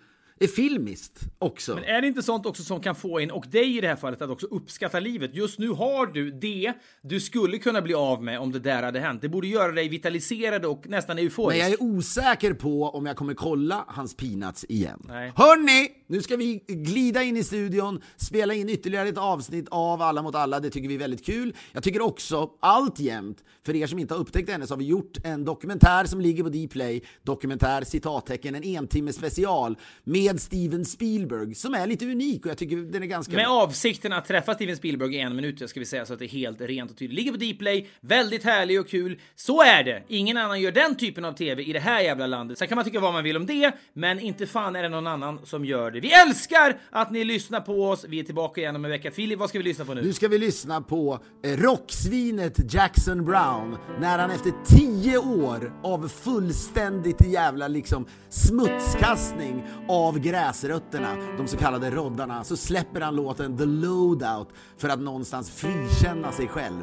filmiskt också. Men är det inte sånt också som kan få en, och dig i det här fallet, att också uppskatta livet? Just nu har du det du skulle kunna bli av med om det där hade hänt. Det borde göra dig vitaliserad och nästan Men euforisk. jag är osäker på om jag kommer kolla hans Peanuts igen. Nej. Hörni! Nu ska vi glida in i studion, spela in ytterligare ett avsnitt av Alla mot alla. Det tycker vi är väldigt kul. Jag tycker också, alltjämt, för er som inte har upptäckt det ännu, så har vi gjort en dokumentär som ligger på Dplay. Dokumentär, citattecken, en entimme special med Steven Spielberg, som är lite unik och jag tycker den är ganska... Med avsikten att träffa Steven Spielberg i en minut, ska vi säga så att det är helt rent och tydligt. Ligger på Dplay, väldigt härlig och kul. Så är det! Ingen annan gör den typen av TV i det här jävla landet. Sen kan man tycka vad man vill om det, men inte fan är det någon annan som gör det. Vi älskar att ni lyssnar på oss. Vi är tillbaka igen om en vecka. Filip, vad ska vi lyssna på nu? Nu ska vi lyssna på eh, rocksvinet Jackson Brown när han efter tio år av fullständigt jävla liksom smutskastning av gräsrötterna, de så kallade roddarna, så släpper han låten The Loadout för att någonstans frikänna sig själv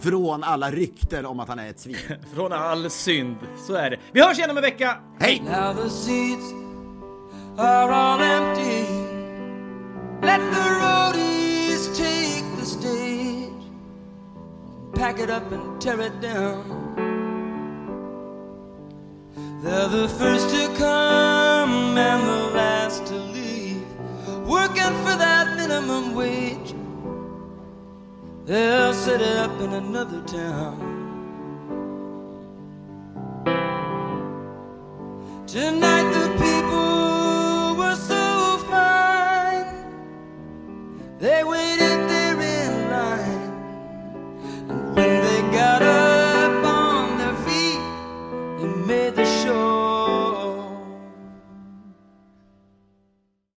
från alla rykten om att han är ett svin. Från all synd. Så är det. Vi hörs igen om en vecka. Hej! The are all empty. Let the roadies take the stage. Pack it up and tear it down. They're the first to come and the last to leave. Working for that minimum wage. They'll set it up in another town. Tonight They will